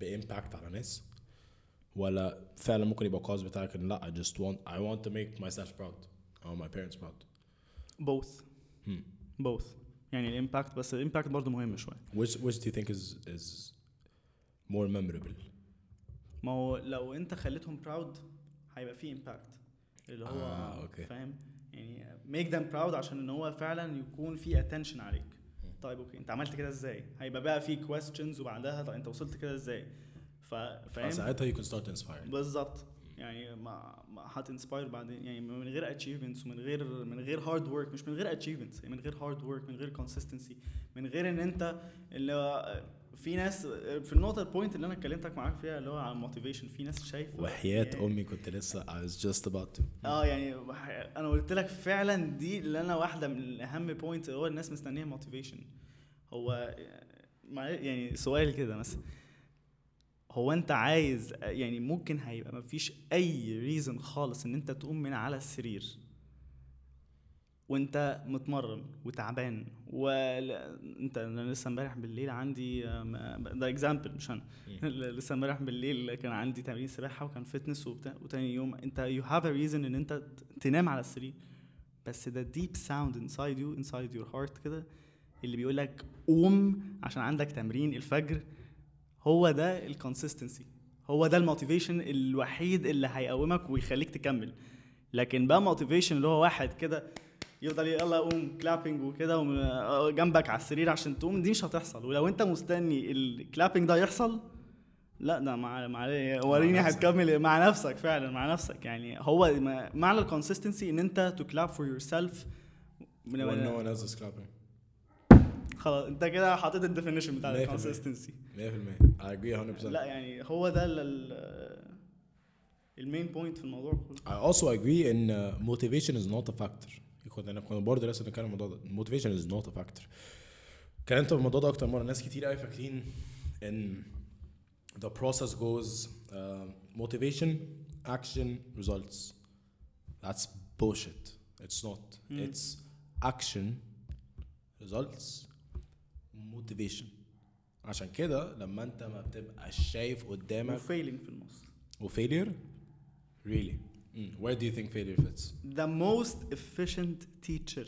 ب impact على ناس ولا فعلا ممكن يبقى ال cause بتاعك إن لا I just want I want to make myself proud or my parents proud. Both. Hmm. both. يعني ال impact بس ال impact برضه مهم شوية. Which which do you think is is more memorable? ما هو لو أنت خليتهم proud هيبقى فيه impact اللي هو آه، أوكي. فاهم؟ يعني make them proud عشان إن هو فعلا يكون في attention عليك. طيب أوكي. أنت عملت كده إزاي؟ هيبقى بقى في questions وبعدها طيب أنت وصلت كده إزاي؟ فاهم؟ ساعتها you can start inspiring بالظبط يعني ما ما هت inspire بعدين. يعني من غير achievements ومن غير من غير hard work مش من غير achievements يعني من غير hard work من غير consistency من غير إن أنت اللي في ناس في النقطة ال point اللي أنا اتكلمتك معاك فيها اللي هو على ال motivation في ناس شايفة وحياة يعني- أمي كنت لسه I was just about to. آه يعني أنا قلت لك فعلا دي اللي أنا واحدة من أهم point هو الناس مستنية motivation هو يعني سؤال كده مثلا هو انت عايز يعني ممكن هيبقى مفيش أي reason خالص إن أنت تقوم من على السرير. وأنت متمرن وتعبان وانت أنا لسه امبارح بالليل عندي ده example مش أنا. لسه امبارح بالليل كان عندي تمرين سباحة وكان fitness وبتاع وتاني يوم أنت you have a reason إن أنت تنام على السرير. بس ده deep sound inside you inside your heart كده اللي بيقول لك قوم عشان عندك تمرين الفجر. هو ده ال consistency هو ده ال motivation الوحيد اللي هيقومك ويخليك تكمل. لكن بقى motivation اللي هو واحد كده يفضل يلا قوم clapping وكده جنبك على السرير عشان تقوم دي مش هتحصل. ولو انت مستني ال clapping ده يحصل لا ده مع مع وريني. هتكمل مع نفسك فعلا مع نفسك. يعني هو معنى ال consistency إن انت to clap for yourself when no one else is clapping. خلاص انت كده حاطط ال definition بتاع 100%. ال consistency 100% I agree 100% لا يعني هو ده ال main point في الموضوع كله. I also agree in uh, motivation is not a factor. كنا كنا برضه لسه بنتكلم الموضوع ده. Motivation is not a factor. اتكلمت في الموضوع ده أكتر مرة. ناس كتير قوي فاكرين ان the process goes uh, motivation action results. That's bullshit. It's not. Mm. it's action results motivation. عشان كده لما انت ما بتبقاش شايف قدامك وفيلينج في النص وفيلير really? Mm. where do you think failure fits? The most efficient teacher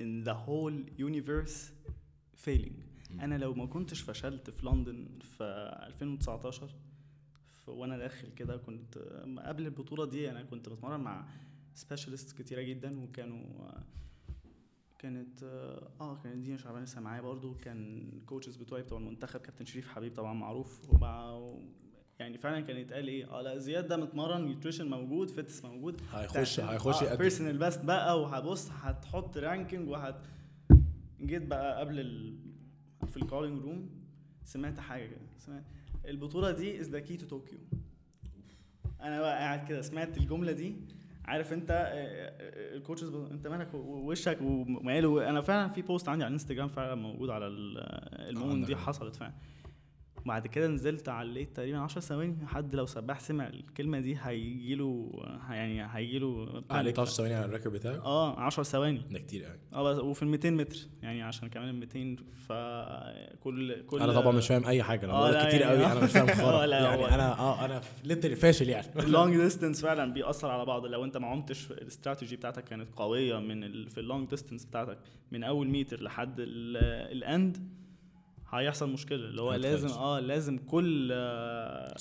in the whole universe failing. أنا لو ما كنتش فشلت في لندن في 2019 ف- وأنا داخل كده كنت قبل البطولة دي أنا كنت بتمرن مع specialist كتيرة جدا وكانوا كانت آه كانت دينا شعبان لسه معايا برضو كان ال coaches بتوعي بتوع المنتخب كابتن شريف حبيب طبعا معروف ومع يعني فعلا كان يتقال إيه آه لا زياد ده متمرن nutrition موجود fitness موجود. هيخش هيخش يقدم. personal best بقى وهبص هتحط ranking وهت جيت بقى قبل ال... في ال calling room سمعت حاجة كده سمعت البطولة دي is the key to Tokyo أنا بقى قاعد كده سمعت الجملة دي عارف انت آه، آه، ال coaches ب- انت مالك ووشك وماله أنا فعلا في post عندي على الانستجرام فعلا موجود على ال- المون دي. حصلت فعلا بعد كده نزلت عليت تقريبا 10 ثواني حد لو سباح سمع الكلمة دي هيجي له يعني هيجي له عليك 10 ثواني على ال record بتاعك؟ آه 10 ثواني. ده كتير يعني آه بس وفي ال 200 متر يعني عشان كمان ال 200 فكل كل أنا طبعا مش فاهم أي حاجة أنا آه، بقول كتير يعني- قوي أنا مش فاهم خالص يعني أنا آه أنا literally فاشل يعني. ال long distance فعلا بيأثر على بعض. لو أنت ما عمتش الاستراتيجي بتاعتك كانت قوية من ال... في ال long distance بتاعتك من أول متر لحد ال end هيحصل مشكلة اللي هو. لازم آه لازم كل آه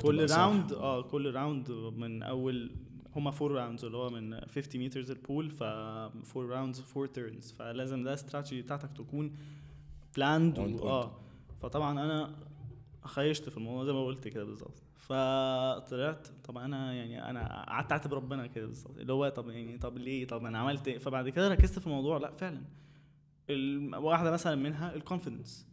كل round آه كل round من أول هما four rounds اللي هو من 50 meters ال pool ف four rounds four turns فلازم ده استراتيجي بتاعتك تكون planned. آه. فطبعا أنا خشيت في الموضوع زي ما قلت كده بالظبط. فطلعت طب أنا يعني أنا قعدت أعاتب ربنا كده بالظبط. اللي هو طب يعني طب ليه؟ طب أنا عملت إيه؟ فبعد كده ركزت في الموضوع. لأ فعلا. واحدة مثلا منها ال confidence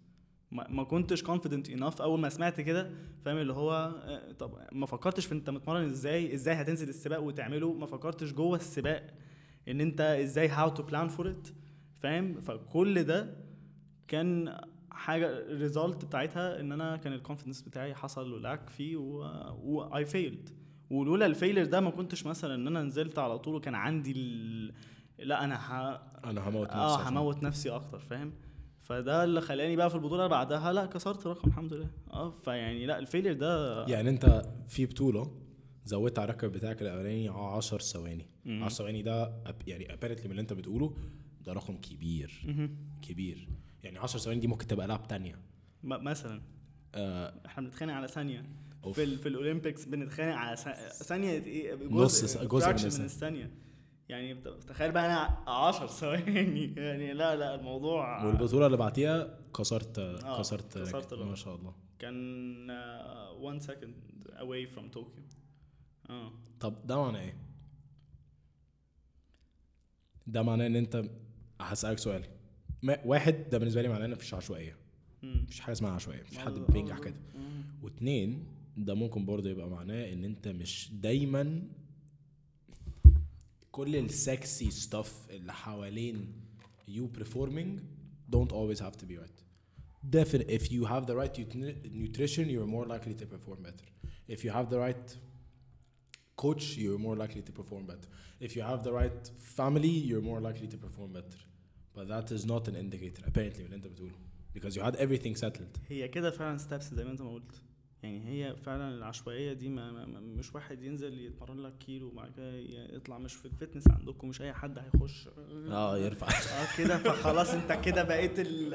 ما كنتش confident enough أول ما سمعت كده فاهم؟ اللي هو آه، طب ما فكرتش في أنت متمرن إزاي إزاي هتنزل السباق وتعمله؟ ما فكرتش جوه السباق إن أنت إزاي how to plan for it فاهم؟ فكل ده كان حاجة ال result بتاعتها إن أنا كان ال confidence بتاعي حصل له lack فيه و I failed ولولا ال failure ده ما كنتش مثلا إن أنا نزلت على طول وكان عندي ال... لا أنا ه... أنا هموت نفسي آه هموت نفسي أكتر فاهم؟ فده اللي خلاني بقى في البطولة بعدها لا كسرت رقم الحمد لله. آه فيعني لا ال failure ده يعني أنت في بطولة زودت على ال record بتاعك الأولاني 10 ثواني. مم. 10 ثواني ده يعني apparently من اللي أنت بتقوله ده رقم كبير. مهم. كبير. يعني 10 ثواني دي ممكن تبقى لعب تانية. م- مثلا. آه. إحنا بنتخانق على ثانية. أوف. في ال في ال Olympics بنتخانق على ثانية إيه نص س- جزء من fraction الثانية. من الثانية. يعني تخيل بقى أنا 10 ثواني يعني لا لا الموضوع والبطولة اللي بعديها كسرت آه، كسرت كسرت. ما شاء الله كان 1 second away from طوكيو آه طب ده معناه إيه؟ ده معناه إن أنت هسألك سؤال ما واحد ده بالنسبة لي معناه إن مفيش عشوائية. مفيش حاجة اسمها عشوائية مفيش حد بينجح كده مم. واتنين ده ممكن برضه يبقى معناه إن أنت مش دايما كل السكسي ستاف اللي حوالين you performing don't always have to be right. Definitely, if you have the right nut- nutrition, you're more likely to perform better. If you have the right coach, you're more likely to perform better. If you have the right family, you're more likely to perform better. But that is not an indicator, apparently, من اللي انت بتقوله. Because you had everything settled. هي كده فعلا ستابس زي ما انت ما قلت يعني هي فعلا العشوائية دي ما ما مش واحد ينزل يتمرن لك كيلو وبعد كده يطلع مش في ال fitness عندكم مش أي حد هيخش. آه يرفع. آه كده فخلاص أنت كده بقيت ال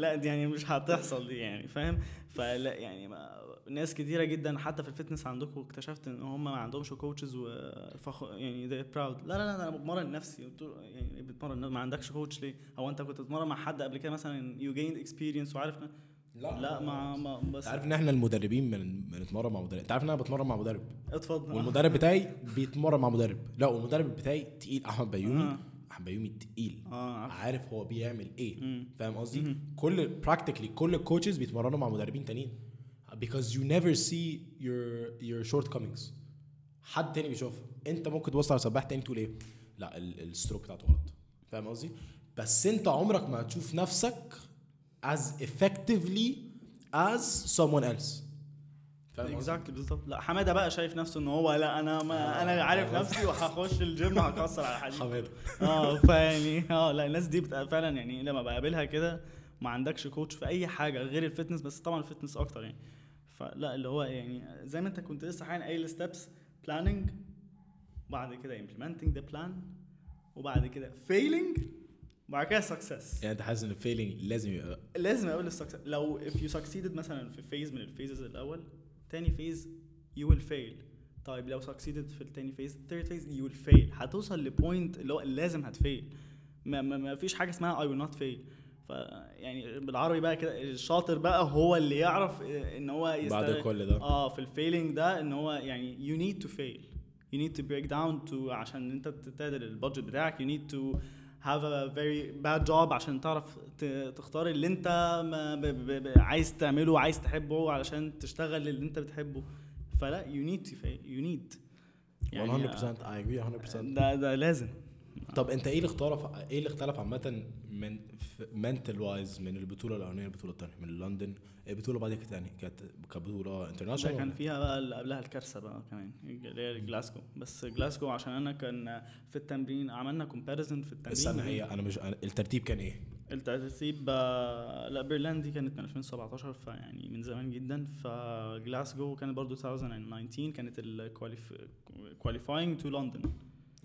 لا دي يعني مش هتحصل دي يعني فاهم؟ فلا يعني ما ناس كتيرة جدا حتى في ال fitness عندكم اكتشفت إن هم ما عندهمش coaches وفخ يعني ده proud لا لا لا أنا بتمرن نفسي. يعني بتمرن ما عندكش coach ليه؟ هو أنت كنت بتتمرن مع حد قبل كده مثلا you gained experience وعارف لا ما ما بس عارف إن إحنا المدربين بن- بنتمرن مع مدرب انت عارف إن أنا بتمرن مع مدرب؟ اتفضل. والمدرب بتاعي بيتمرن مع مدرب. لا والمدرب بتاعي تقيل. أحمد بيومي آه. أحمد بيومي تقيل. آه. عارف. عارف هو بيعمل إيه. فاهم قصدي. كل practically كل ال coaches بيتمرنوا مع مدربين تانيين. Because you never see your your shortcomings. حد تاني بيشوفها أنت ممكن تبص على سباح تاني تقول إيه؟ لا ال- ال stroke بتاعته غلط. فاهم قصدي؟ بس أنت عمرك ما هتشوف نفسك as effectively as someone else. exactly بالظبط لا حمادة بقى شايف نفسه إن هو لا أنا ما أنا عارف نفسي وهخش الجيم هكسر على حديد حمادة. آه فيعني آه لا الناس دي بتبقى فعلا يعني لما بقابلها كده ما عندكش coach في أي حاجة غير ال fitness بس طبعا ال fitness أكتر يعني. فلا اللي هو يعني زي ما أنت كنت لسه حاليا قايل steps planning بعد كده implementing the plan وبعد كده failing. وبعد كده success. يعني انت حاسس ان ال failing لازم يبقى لازم اقابل ال success لو if you succeeded مثلا في phase من ال phases الأول تاني phase you will fail. طيب لو succeeded في التاني phase third phase you will fail. هتوصل ل point اللي هو لازم هت fail ما, ما, ما فيش حاجة اسمها I will not fail. ف يعني بالعربي بقى كده الشاطر بقى هو اللي يعرف إن هو بعد كل ده. آه في ال failing ده إن هو يعني you need to fail. You need to break down to عشان أنت تعدل ال budget بتاعك you need to have a very bad job عشان تعرف تختار اللي انت ما ب ب ب عايز تعمله عايز تحبه علشان تشتغل اللي انت بتحبه. فلا you need to you need. 100% I agree 100% ده ده لازم. طب انت إيه اللي اختلف إيه اللي اختلف عامة من mental wise من البطولة الأولانية للبطولة الثانية من لندن البطوله بعد كده تاني؟ كانت كبطولة international كان فيها بقى اللي قبلها الكارثة بقى كمان اللي هي جلاسكو بس جلاسكو عشان أنا كان في التمرين عملنا comparison في التمرين استنى هي أنا مش الترتيب كان إيه؟ الترتيب آه، لا بيرلاند دي كانت من 2017 فيعني من زمان جدا. فجلاسكو كانت برضو 2019 كانت ال qualifying to لندن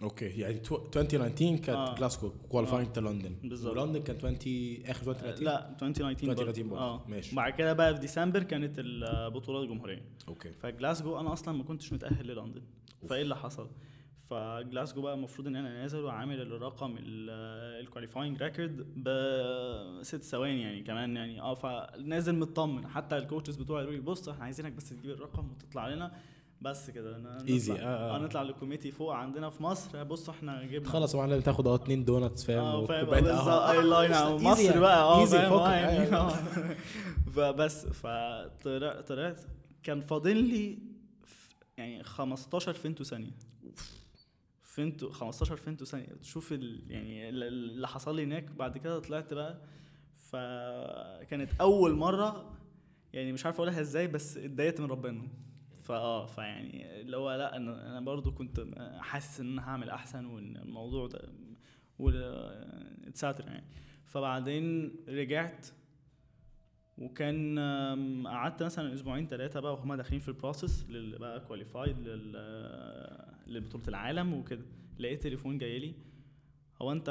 أوكي يعني تو- 2019 كانت آه. جلاسكو qualifying to لندن بالظبط. ولندن كان 20 آخر 2030 لا 2019 برضو. 2019 برضو. آه. ماشي. بعد كده بقى في ديسمبر كانت البطوله الجمهورية. أوكي. فجلاسكو أنا أصلا ما كنتش متأهل للندن فإيه اللي حصل؟ فجلاسكو بقى المفروض إن أنا نازل وعامل الرقم ال qualifying record بست ثواني يعني كمان يعني. آه فنازل مطمن. حتى ال coaches بتوعي قالوا لي بص إحنا عايزينك بس تجيب الرقم وتطلع لنا. بس كده Easy. نطلع آه، آه. آه نطلع لل committee فوق عندنا في مصر بص إحنا جبنا خلاص معلم تاخد آه اتنين دونتس فاهم آه فاهم وكوباية بالظبط. أي لاين آه، مصر يعني. بقى آه فاهم. آه،. آه. فبس فطلعت طلعت كان فاضل لي يعني 15 فينتو ثانية فينتو 15 فينتو ثانية تشوف ال يعني ال- اللي حصل لي هناك بعد كده طلعت بقى فكانت أول مرة يعني مش عارف أقولها إزاي بس اتضايقت من ربنا فآه فيعني اللي هو لأ أنا أنا برضو كنت حاسس إن أنا هعمل أحسن وإن الموضوع ده اتساتر يعني. فبعدين رجعت وكان قعدت مثلا أسبوعين ثلاثة بقى وهما داخلين في ال process بقى qualified لبطوله العالم وكده. لقيت تليفون جاي لي. هو أنت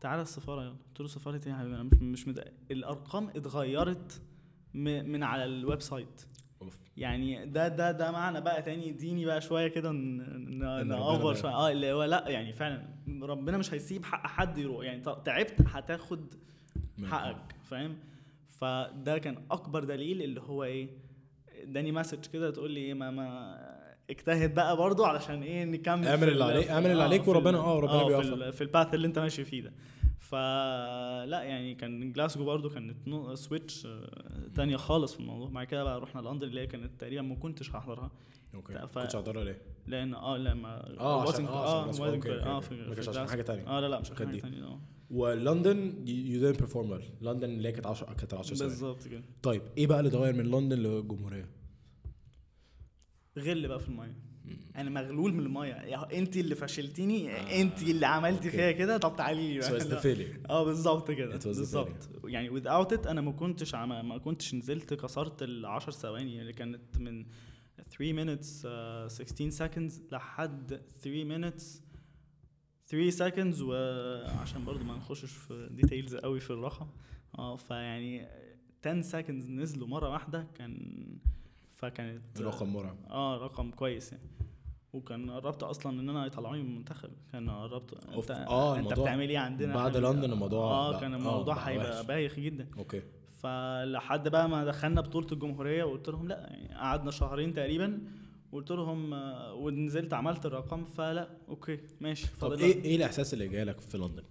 تعالى السفارة يلا. قلت له سفاره إيه يا حبيبي أنا مش مش مد... الأرقام اتغيرت من على ال website. يعني ده ده ده معنى بقى تاني اديني بقى شوية كده ن- ن- إن نأفور ربنا شوية. آه اللي هو لأ يعني فعلا ربنا مش هيسيب حق حد يروح. يعني تعبت هتاخد حقك فاهم؟ فده كان أكبر دليل اللي هو إيه اداني message كده تقول لي إيه ما ما اجتهد بقى برضو علشان إيه نكمل اعمل اللي ال- عليك- اعمل اللي آه، عليك وربنا- آه، ربنا بيوفقك. ال- في ال path اللي أنت ماشي فيه ده. فلا يعني كان جلاسكو برضو كانت سويتش آه، تانية خالص في الموضوع بعد كده بقى رحنا لندن اللي هي كانت تقريبا ما كنتش هحضرها أوكي ف- كنتش هقدرها ليه؟ لأن آه آه عشان واشنطن- آه عشان آه جلاسكو. واشنطن- أوكي آه ما كانش عشان. حاجة تانية آه لا لا مش عشان حاجة. تانية آه ولندن يو دينت بيرفورم ويل لندن اللي هي كانت 10 كانت 10 سنين بالظبط كده طيب إيه بقى اللي اتغير من لندن للجمهوريه؟ غل بقى في المية أنا مغلول من المية. يا انت اللي فشلتيني آه، انت اللي عملتي. فيها كده؟ طب تعالي لي بقى. آه بالظبط كده. بالظبط. يعني without it أنا ما كنتش عم... ما كنتش نزلت كسرت ال 10 ثواني اللي كانت من 3 minutes uh, 16 seconds لحد 3 minutes 3 seconds وعشان برضو ما نخشش في details قوي في الرقم. آه فيعني 10 seconds نزلوا مرة واحدة كان فكانت رقم مرعب. آه رقم كويس يعني. وكان قربت أصلا إن أنا يطلعوني من المنتخب كان قربت. انت آه، أنت بتعمل إيه عندنا؟ بعد لندن الموضوع آه كان آه، الموضوع بقى هيبقى. بايخ جدا. أوكي. فلحد بقى ما دخلنا بطولة الجمهورية وقلت لهم لأ يعني قعدنا شهرين تقريبا. قلت لهم آه، ونزلت عملت الرقم فلأ أوكي ماشي طب إيه إيه الإحساس اللي جالك في لندن؟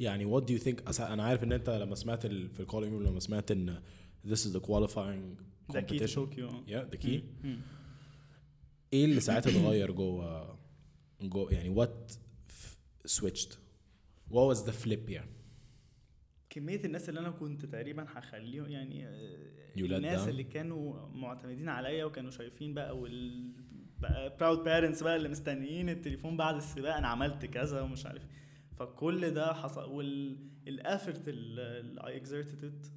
يعني what do you think أنا عارف إن أنت لما سمعت في ال calling لما سمعت إن this is the qualifying key competition طوكيو مم. مم. إيه اللي ساعتها اتغير جوه جوه يعني f- switched what was the flip يعني كمية الناس اللي أنا كنت تقريبا هخليهم يعني آه، الناس. اللي كانوا معتمدين عليا وكانوا شايفين بقى وال proud parents بقى اللي مستنيين التليفون بعد السباق أنا عملت كذا ومش عارف فكل ده حصل وال effort اللي I exerted it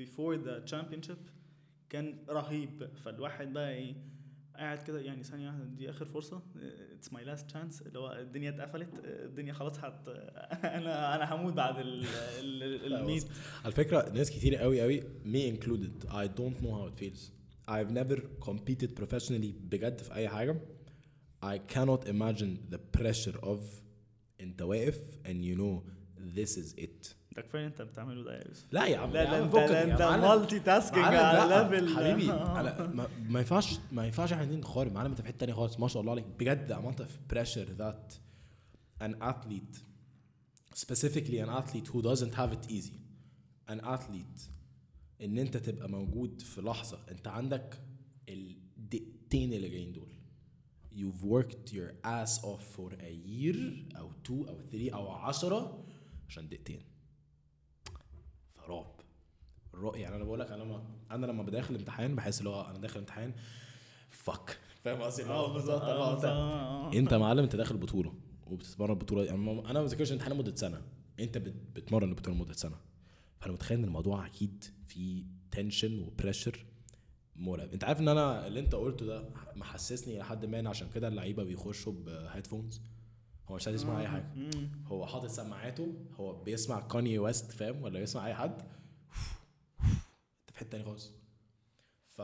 before the championship كان رهيب. فالواحد بقى إيه قاعد كده يعني ثانية واحدة دي آخر فرصة. it's my last chance اللي هو الدنيا اتقفلت. الدنيا خلاص هت أنا أنا هموت بعد ال- ال- على فكرة ناس كتير قوي قوي me included. I don't know how it feels. I've never competed professionally بجد في أي حاجة. I cannot imagine the pressure of أنت واقف and you know this is it. ده كفاية أنت بتعمله ده يا يوسف. لا يا عم لا لا انت أنت. multitasking على level حبيبي أنا ما, ينفعش ما ينفعش إحنا اتنين نقارن معلم انت في حتة تانية خالص. ما شاء الله عليك. بجد عملت في بريشر ذات an athlete specifically an athlete who doesn't have it easy an athlete إن أنت تبقى موجود في لحظة أنت عندك الدقيقتين اللي جايين دول. You've worked your ass off for a year أو two أو three أو عشرة عشان دقيقتين. فرعب الرعب يعني أنا بقول لك أنا لما أنا لما بداخل امتحان بحس اللي هو أنا داخل امتحان فك فاهم قصدي؟ هو بالظبط هو أنت- أنت معلم أنت داخل بطولة وبتتمرن البطوله يعني ما- أنا ما بذاكرش امتحان لمدة سنة. أنت بت- بتمرن البطولة لمدة سنة. فأنا متخيل إن الموضوع أكيد فيه tension و pressure مرعب أنت عارف إن أنا اللي أنت قلته ده محسسني لحد ما إن عشان كده اللعيبة بيخشوا ب headphones هو مش عايز يسمع أي حاجة. هو حاطط سماعاته هو بيسمع كاني ويست فاهم؟ ولا بيسمع أي حد. انت في حتة تاني خالص. ف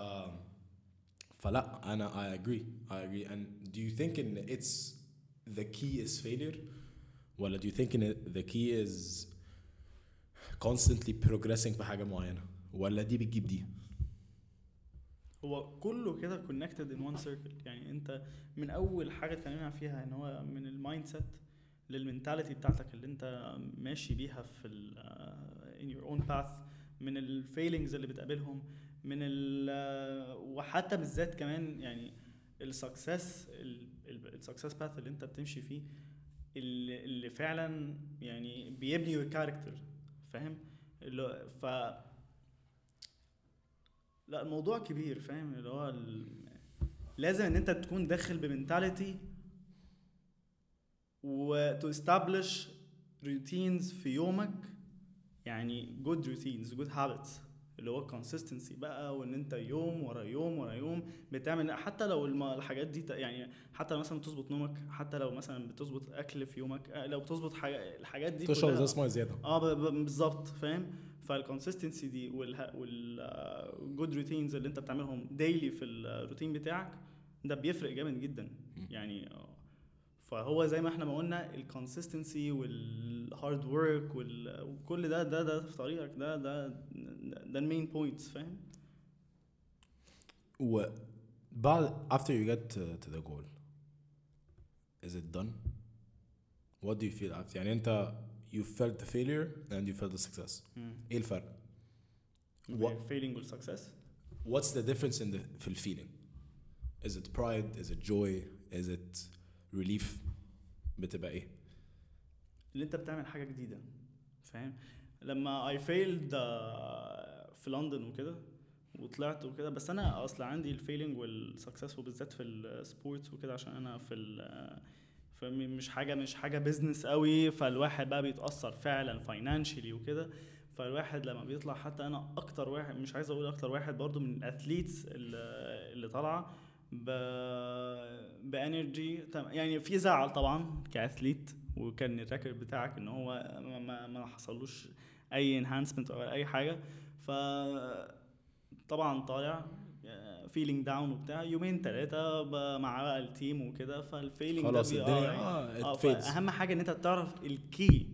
فلا أنا I agree. I agree. And do you think in it's the key is failure? ولا do you think in the key is constantly progressing في حاجة معينة؟ ولا دي بتجيب دي؟ هو كله كده connected in one circle. يعني انت من أول حاجة اتكلمنا فيها إن هو من ال mindset لل mentality بتاعتك اللي انت ماشي بيها في in your own path من ال feelings اللي بتقابلهم من ال uh, وحتى بالذات كمان يعني ال success ال success path اللي انت بتمشي فيه اللي, اللي فعلا يعني بيبني character فاهم؟ اللي ف لا الموضوع كبير فاهم؟ اللي هو ال... لازم إن أنت تكون داخل ب mentality و to establish routines في يومك يعني good routines good habits اللي هو consistency بقى وإن أنت يوم ورا يوم ورا يوم بتعمل حتى لو الحاجات دي يعني حتى لو مثلا بتظبط نومك حتى لو مثلا بتظبط أكل في يومك آه، لو بتظبط حاجة الحاجات دي تشرب مية زيادة. آه بالظبط فاهم؟ فال consistency دي وال وال good routines اللي انت بتعملهم daily في الروتين بتاعك ده بيفرق جامد جدا. يعني آه، فهو زي ما إحنا ما قلنا ال consistency وال hard work وكل ده ده ده في طريقك ده ده ده ال main points فاهم؟ وبعد after you get to, to the goal is it done? What do you feel after يعني انت you felt the failure and you felt the success. إيه الفرق؟ What- فيلينج والسكسس what's the difference in the في الفيلينج is it pride? Is it joy? Is it relief? بتبقى إيه؟ اللي أنت بتعمل حاجة جديدة فاهم؟ لما اي فيلد في لندن وكده وطلعت وكده بس أنا أصلا عندي الفيلينج والسكسس وبالذات في السبورتس وكده عشان أنا في فمش حاجة مش حاجة بيزنس قوي فالواحد بقى بيتأثر فعلا فاينانشلي وكده. فالواحد لما بيطلع حتى أنا أكتر واحد مش عايز أقول أكتر واحد برضو من ال athletes اللي طالعة ب energy يعني في زعل طبعا ك athlete وكان ال record بتاعك إن هو ما, ما حصلوش أي enhancement أو أي حاجة. ف طبعا طالع feeling down وبتاع يومين ثلاثة مع بقى ال team وكده فال feeling خلاص ده الدنيا آه، آه آه fades. اهم حاجة إن أنت تعرف ال key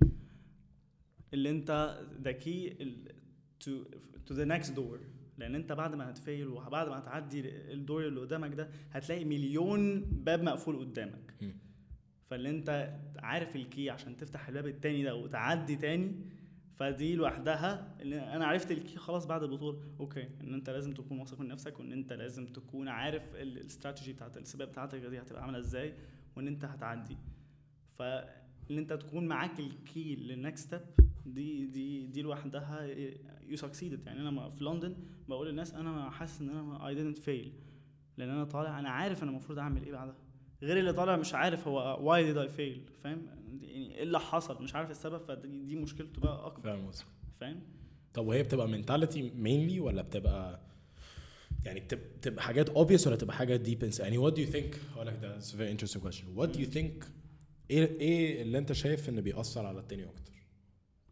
اللي أنت the key to to the next دور لأن أنت بعد ما هت fail وبعد ما هتعدي الدور اللي قدامك ده هتلاقي مليون باب مقفول قدامك. فاللي أنت عارف ال key عشان تفتح الباب التاني ده وتعدي تاني فدي لوحدها اللي أنا عرفت ال key خلاص بعد البطولة أوكي إن أنت لازم تكون واثق من نفسك وإن أنت لازم تكون عارف ال- الاستراتيجي بتاعت السباق بتاعتك دي هتبقى عاملة إزاي وإن أنت هتعدي. فان أنت تكون معاك ال key لل next step دي دي دي لوحدها you succeeded يعني أنا في لندن بقول للناس أنا حاسس إن أنا I didn't fail لأن أنا طالع أنا عارف أنا المفروض أعمل إيه بعدها. غير اللي طالع مش عارف هو why did I fail فاهم؟ يعني إيه اللي حصل؟ مش عارف السبب فدي دي مشكلته بقى أكبر. فاهم. فاهم؟ طب وهي بتبقى mentality mainly ولا بتبقى يعني بتبقى, حاجات obvious ولا بتبقى حاجات deep inside يعني what do you think هقول لك ده it's a very interesting question. What do you think إيه إيه اللي أنت شايف ان بيأثر على التاني أكتر؟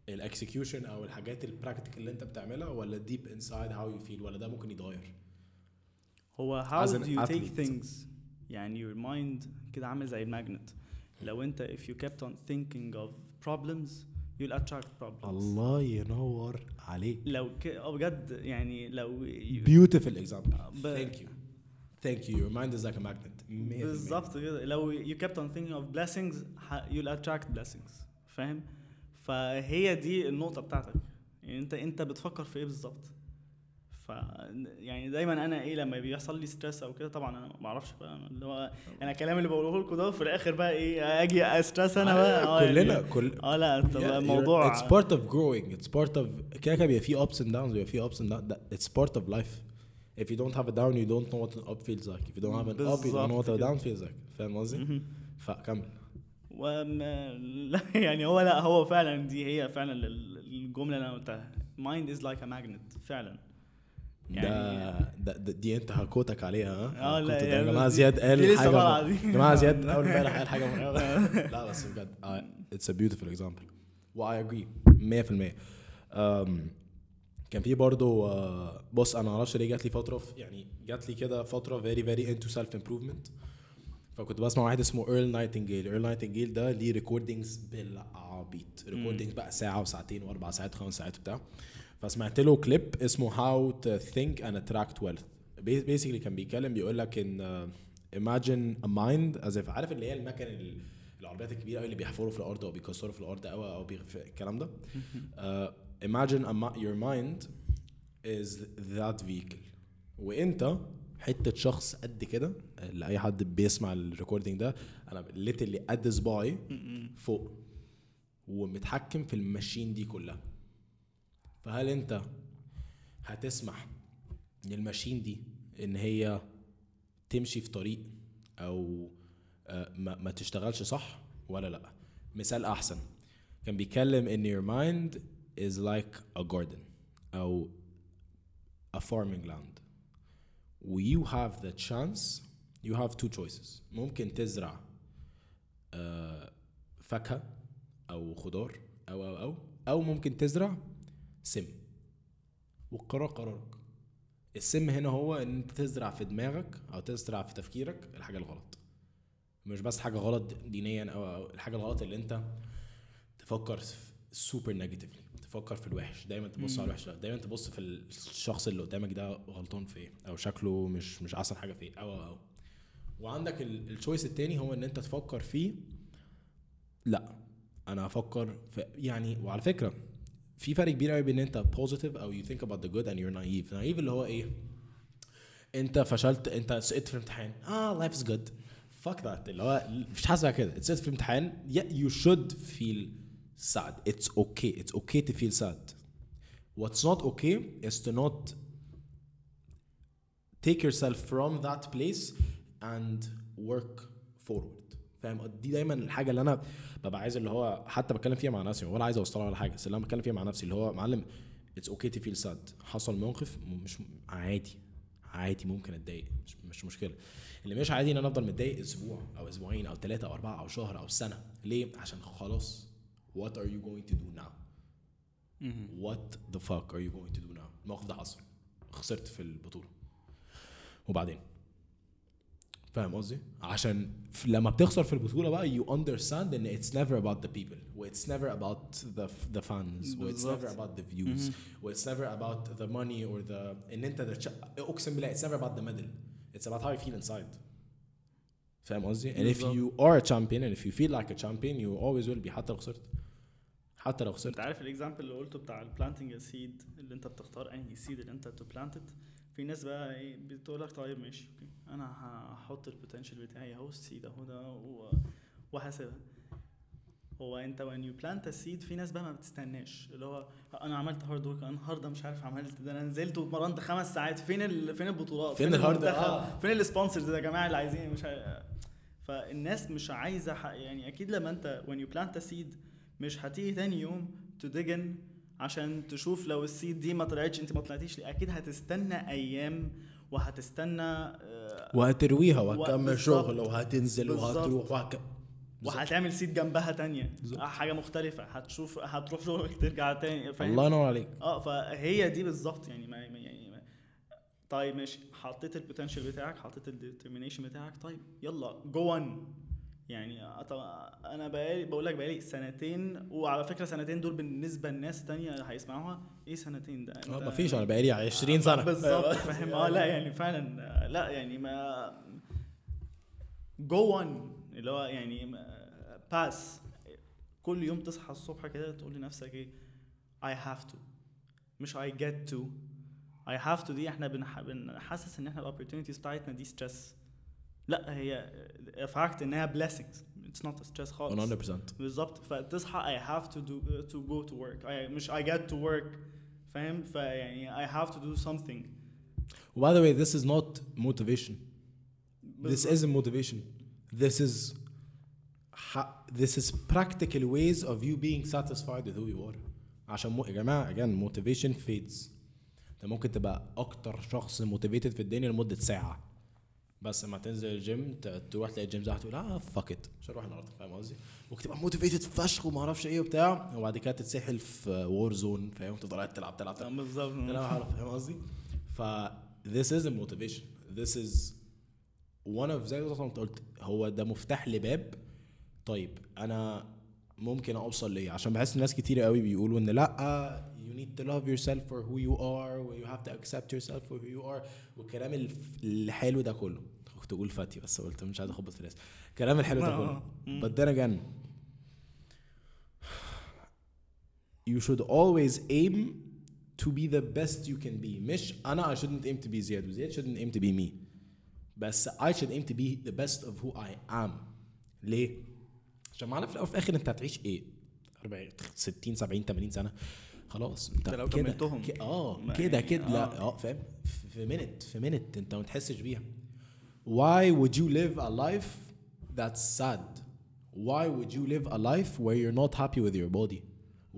ال execution أو الحاجات ال practical اللي أنت بتعملها ولا deep inside how you feel ولا ده ممكن يتغير؟ هو how do you take athlete. things يعني your mind كده عامل زي ال magnet لو انت if you kept on thinking of problems you'll attract problems الله ينور عليك لو ك... آه بجد يعني لو you- beautiful example ب- thank you thank you your mind is like a magnet 100%. بالظبط كده لو you kept on thinking of blessings you'll attract blessings فاهم فهي دي النقطه بتاعتك يعني انت انت بتفكر في إيه بالظبط ف يعني دايما أنا إيه لما بيحصل لي stress أو كده طبعا أنا ما أعرفش بقى. اللي هو أنا الكلام اللي بقوله لكم ده في الآخر بقى إيه أجي أ stress أنا بقى. آه يعني- كلنا كل آه لا الموضوع it's part of growing it's part of كده كده بيبقى فيه ups and downs بيبقى فيه ups and downs that- it's part of life. If you don't have a down you don't know what an up feels like. If you don't have an up you don't know what a down feels like. فاهم قصدي؟ فكمل. وما لا يعني هو لا هو فعلا دي هي فعلا ال- الجملة اللي أنا قلتها. Mind is like a magnet فعلا. يعني- ده, ده دي انت هكوتك عليها ها؟ آه لا يا جماعة زياد قال حاجة. يا جماعة زياد أول امبارح قال حاجة م- لا بس بجد آه، it's a beautiful example. و I agree 100% um, كان في برضه آه، بص أنا معرفش ليه جات لي فترة يعني جات لي كده فترة very very into self improvement فكنت بسمع واحد اسمه ايرل نايتنجيل ايرل نايتنجيل ده ليه recordings بالعبيط. recordings بقى ساعة وساعتين وأربع ساعات خمس ساعات وبتاع. فسمعت له كليب اسمه how to think and attract wealth basically كان بيتكلم بيقول لك إن imagine a mind as if عارف اللي هي المكن ال- العربيات الكبيرة قوي اللي بيحفروا في الأرض أو بيكسروا في الأرض أو أو الكلام ده؟ uh, imagine a mi- your mind is that vehicle. وإنت حتة شخص قد كده لأي حد بيسمع ال recording ده أنا literally قد صباعي فوق ومتحكم في ال machine دي كلها. فهل انت هتسمح للماشين دي ان هي تمشي في طريق أو آه، ما, تشتغلش صح ولا لا؟ مثال أحسن. كان بيتكلم إن your mind is like a garden أو a farming land. You have the chance you have two choices. ممكن تزرع آه، فاكهة أو خضار أو أو أو أو ممكن تزرع سم. والقرار قرارك. السم هنا هو إن أنت تزرع في دماغك أو تزرع في تفكيرك الحاجة الغلط. مش بس حاجة غلط دينيا أو, الحاجة الغلط اللي أنت تفكر super negatively تفكر في الوحش. دايما تبص على الوحش دايما تبص في الشخص اللي قدامك ده غلطان في إيه؟ أو شكله مش مش أحسن حاجة في إيه؟ أو أو. وعندك ال choice التاني هو إن أنت تفكر فيه لأ أنا هفكر في يعني وعلى فكرة في فرق كبير قوي بين انت بوزيتيف او you think about the good and you're naive naive اللي هو ايه انت فشلت انت سقطت في امتحان اه life is good fuck that اللي هو مش حاسس كده انت سقطت في امتحان yeah, you should feel sad it's okay it's okay to feel sad what's not okay is to not take yourself from that place and work forward فاهم؟ دي دايما الحاجة اللي أنا ببقى عايز اللي هو حتى بتكلم فيها مع نفسي ولا عايز أوصلها ولا حاجة بس اللي أنا بتكلم فيها مع نفسي اللي هو معلم it's okay to feel sad حصل موقف مش عادي عادي ممكن أتضايق مش, مش مشكلة. اللي مش عادي إن أنا أفضل متضايق أسبوع أو أسبوعين أو ثلاثة أو أربعة أو شهر أو سنة. ليه؟ عشان خلاص what are you going to do now? what the fuck are you going to do now الموقف ده حصل خسرت في البطولة. وبعدين؟ فاهم قصدي؟ عشان لما بتخسر في البطوله بقى you understand ان it's never about the people و it's never about the the fans و it's بالظبط. never about the views و it's never about the money or the ان انت اقسم بالله it's never about the medal it's about how you feel inside فاهم قصدي؟ and if you are a champion and if you feel like a champion you always will be حتى لو خسرت حتى لو انت خسرت عارف ال example اللي قلته بتاع ال planting seed اللي انت بتختار انهي seed اللي انت to plant it في ناس بقى إيه بتقول لك طيب ماشي okay أنا هحط ال potential بتاعي أهو ال seed اهو ده وهسيبها هو أنت you plant a seed في ناس بقى ما بتستناش اللي هو أنا عملت hard work أنا النهارده مش عارف عملت ده أنا نزلت واتمرنت خمس ساعات فين ال... فين البطولات فين ال hard-؟ آه. فين ال sponsors يا جماعة اللي عايزين مش عارف. فالناس مش عايزة يعني أكيد لما أنت you plant a seed مش هتيجي تاني يوم تدجن عشان تشوف لو السيد دي ما طلعتش انت ما طلعتيش أكيد هتستنى أيام وهتستنى آه، وهترويها وهتكمل. شغل وهتنزل. وهتروح وهك... وهتعمل سيد جنبها تانية. بالظبط. آه، حاجة مختلفة. هتشوف هتروح شغلك ترجع تاني فاهم؟ الله ينور عليك. آه فهي دي بالظبط يعني ما يعني ما طيب ماشي. حطيت ال potential بتاعك حطيت ال determination بتاعك طيب يلا go on يعني أنا بقالي بقول لك بقالي سنتين وعلى فكرة سنتين دول بالنسبة لناس تانية هيسمعوها. إيه سنتين ده؟ آه مفيش أنا بقالي 20 سنة. بالظبط. فاهم؟ آه لا يعني فعلا آه، لا يعني ما go on اللي هو يعني باس كل يوم تصحى الصبح كده تقول لنفسك إيه؟ I have to. مش I get to. I have to دي إحنا بنح... بنحسس إن إحنا الاوبورتونيتيز بتاعتنا دي ستريس لا هي فاكت انها blessings it's not a stress خالص 100% بالظبط فتصحى I have to do to go to work I مش I get to work فاهم فيعني I have to do something By the way, this is not motivation. This بالظبط. isn't motivation. This is ha- this is practical ways of you being satisfied with who you are. عشان مو... يا جماعه again motivation fades. انت ممكن تبقى اكتر شخص motivated في الدنيا لمده ساعه. بس لما تنزل الجيم تروح تلاقي الجيم زحمة تقول آه fuck it مش هروح النهارده فاهم قصدي؟ ممكن تبقى motivated فشخ وما أعرفش إيه وبتاع. وبعد كده تتسحل في Warzone فاهم؟ تفضل قاعد تلعب تلعب تلعب. بالظبط. أنا هعرف فاهم قصدي؟ ف this isn't motivation. This is one of زي ما انت قلت هو ده مفتاح لباب. طيب أنا ممكن أوصل ليه؟ عشان بحس الناس كتير قوي بيقولوا إن لأ you need to love yourself for who you are و you have to accept yourself for who you are والكلام الحلو ده كله كنت أقول فاتي بس قلت مش عايز اخبط في الناس الكلام الحلو ده كله آه. but then again you should always aim to be the best you can be مش أنا I shouldn't aim to be زياد وزياد shouldn't aim to be me بس I should aim to be the best of who I am ليه؟ عشان معنا في الأول وفي الآخر انت هتعيش إيه؟ 40 60 70 80 سنه خلاص انت لو كملتهم. آه كده يعني كده. لا آه. آه فاهم؟ في- منت في منت انت ما تحسش بيها. Why would you live a life that's sad? Why would you live a life where you're not happy with your body?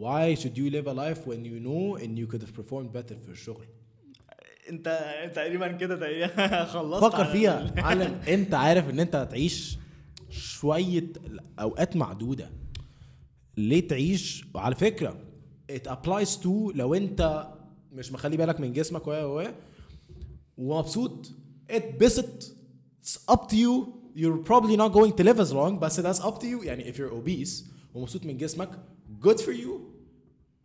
Why should you live a life when you know and you could have performed better في الشغل؟ انت تقريبا كده تقريبا خلصت فكر فيها. علم. انت عارف ان انت هتعيش شوية أوقات معدودة. ليه تعيش؟ وعلى فكرة it applies to لو انت مش مخلي بالك من جسمك و و ومبسوط اتبسط it's up to you you're probably not going to live as long بس that's up to you يعني if you're obese ومبسوط من جسمك good for you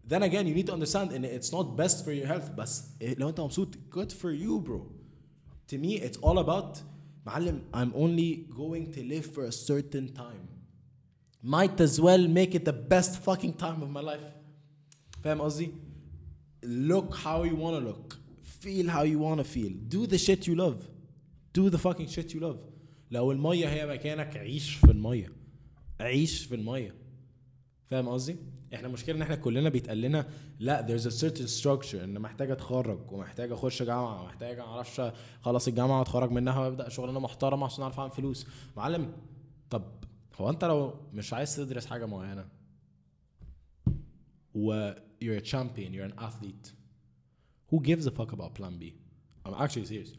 then again you need to understand ان it's not best for your health بس لو انت مبسوط good for you bro to me it's all about معلم I'm only going to live for a certain time might as well make it the best fucking time of my life فاهم قصدي؟ Look how you wanna look. Feel how you wanna feel. Do the shit you love. Do the fucking shit you love. لو المية هي مكانك عيش في المية. عيش في المية. فاهم قصدي؟ إحنا مشكلة إن إحنا كلنا بيتقال لنا لا there's a certain structure إن محتاج أتخرج ومحتاج أخش جامعة ومحتاج معرفش خلص الجامعة وأتخرج منها وأبدأ شغلانة محترمة عشان أعرف أعمل فلوس. معلم طب هو أنت لو مش عايز تدرس حاجة معينة و you're a champion you're an athlete who gives a fuck about plan B I'm actually serious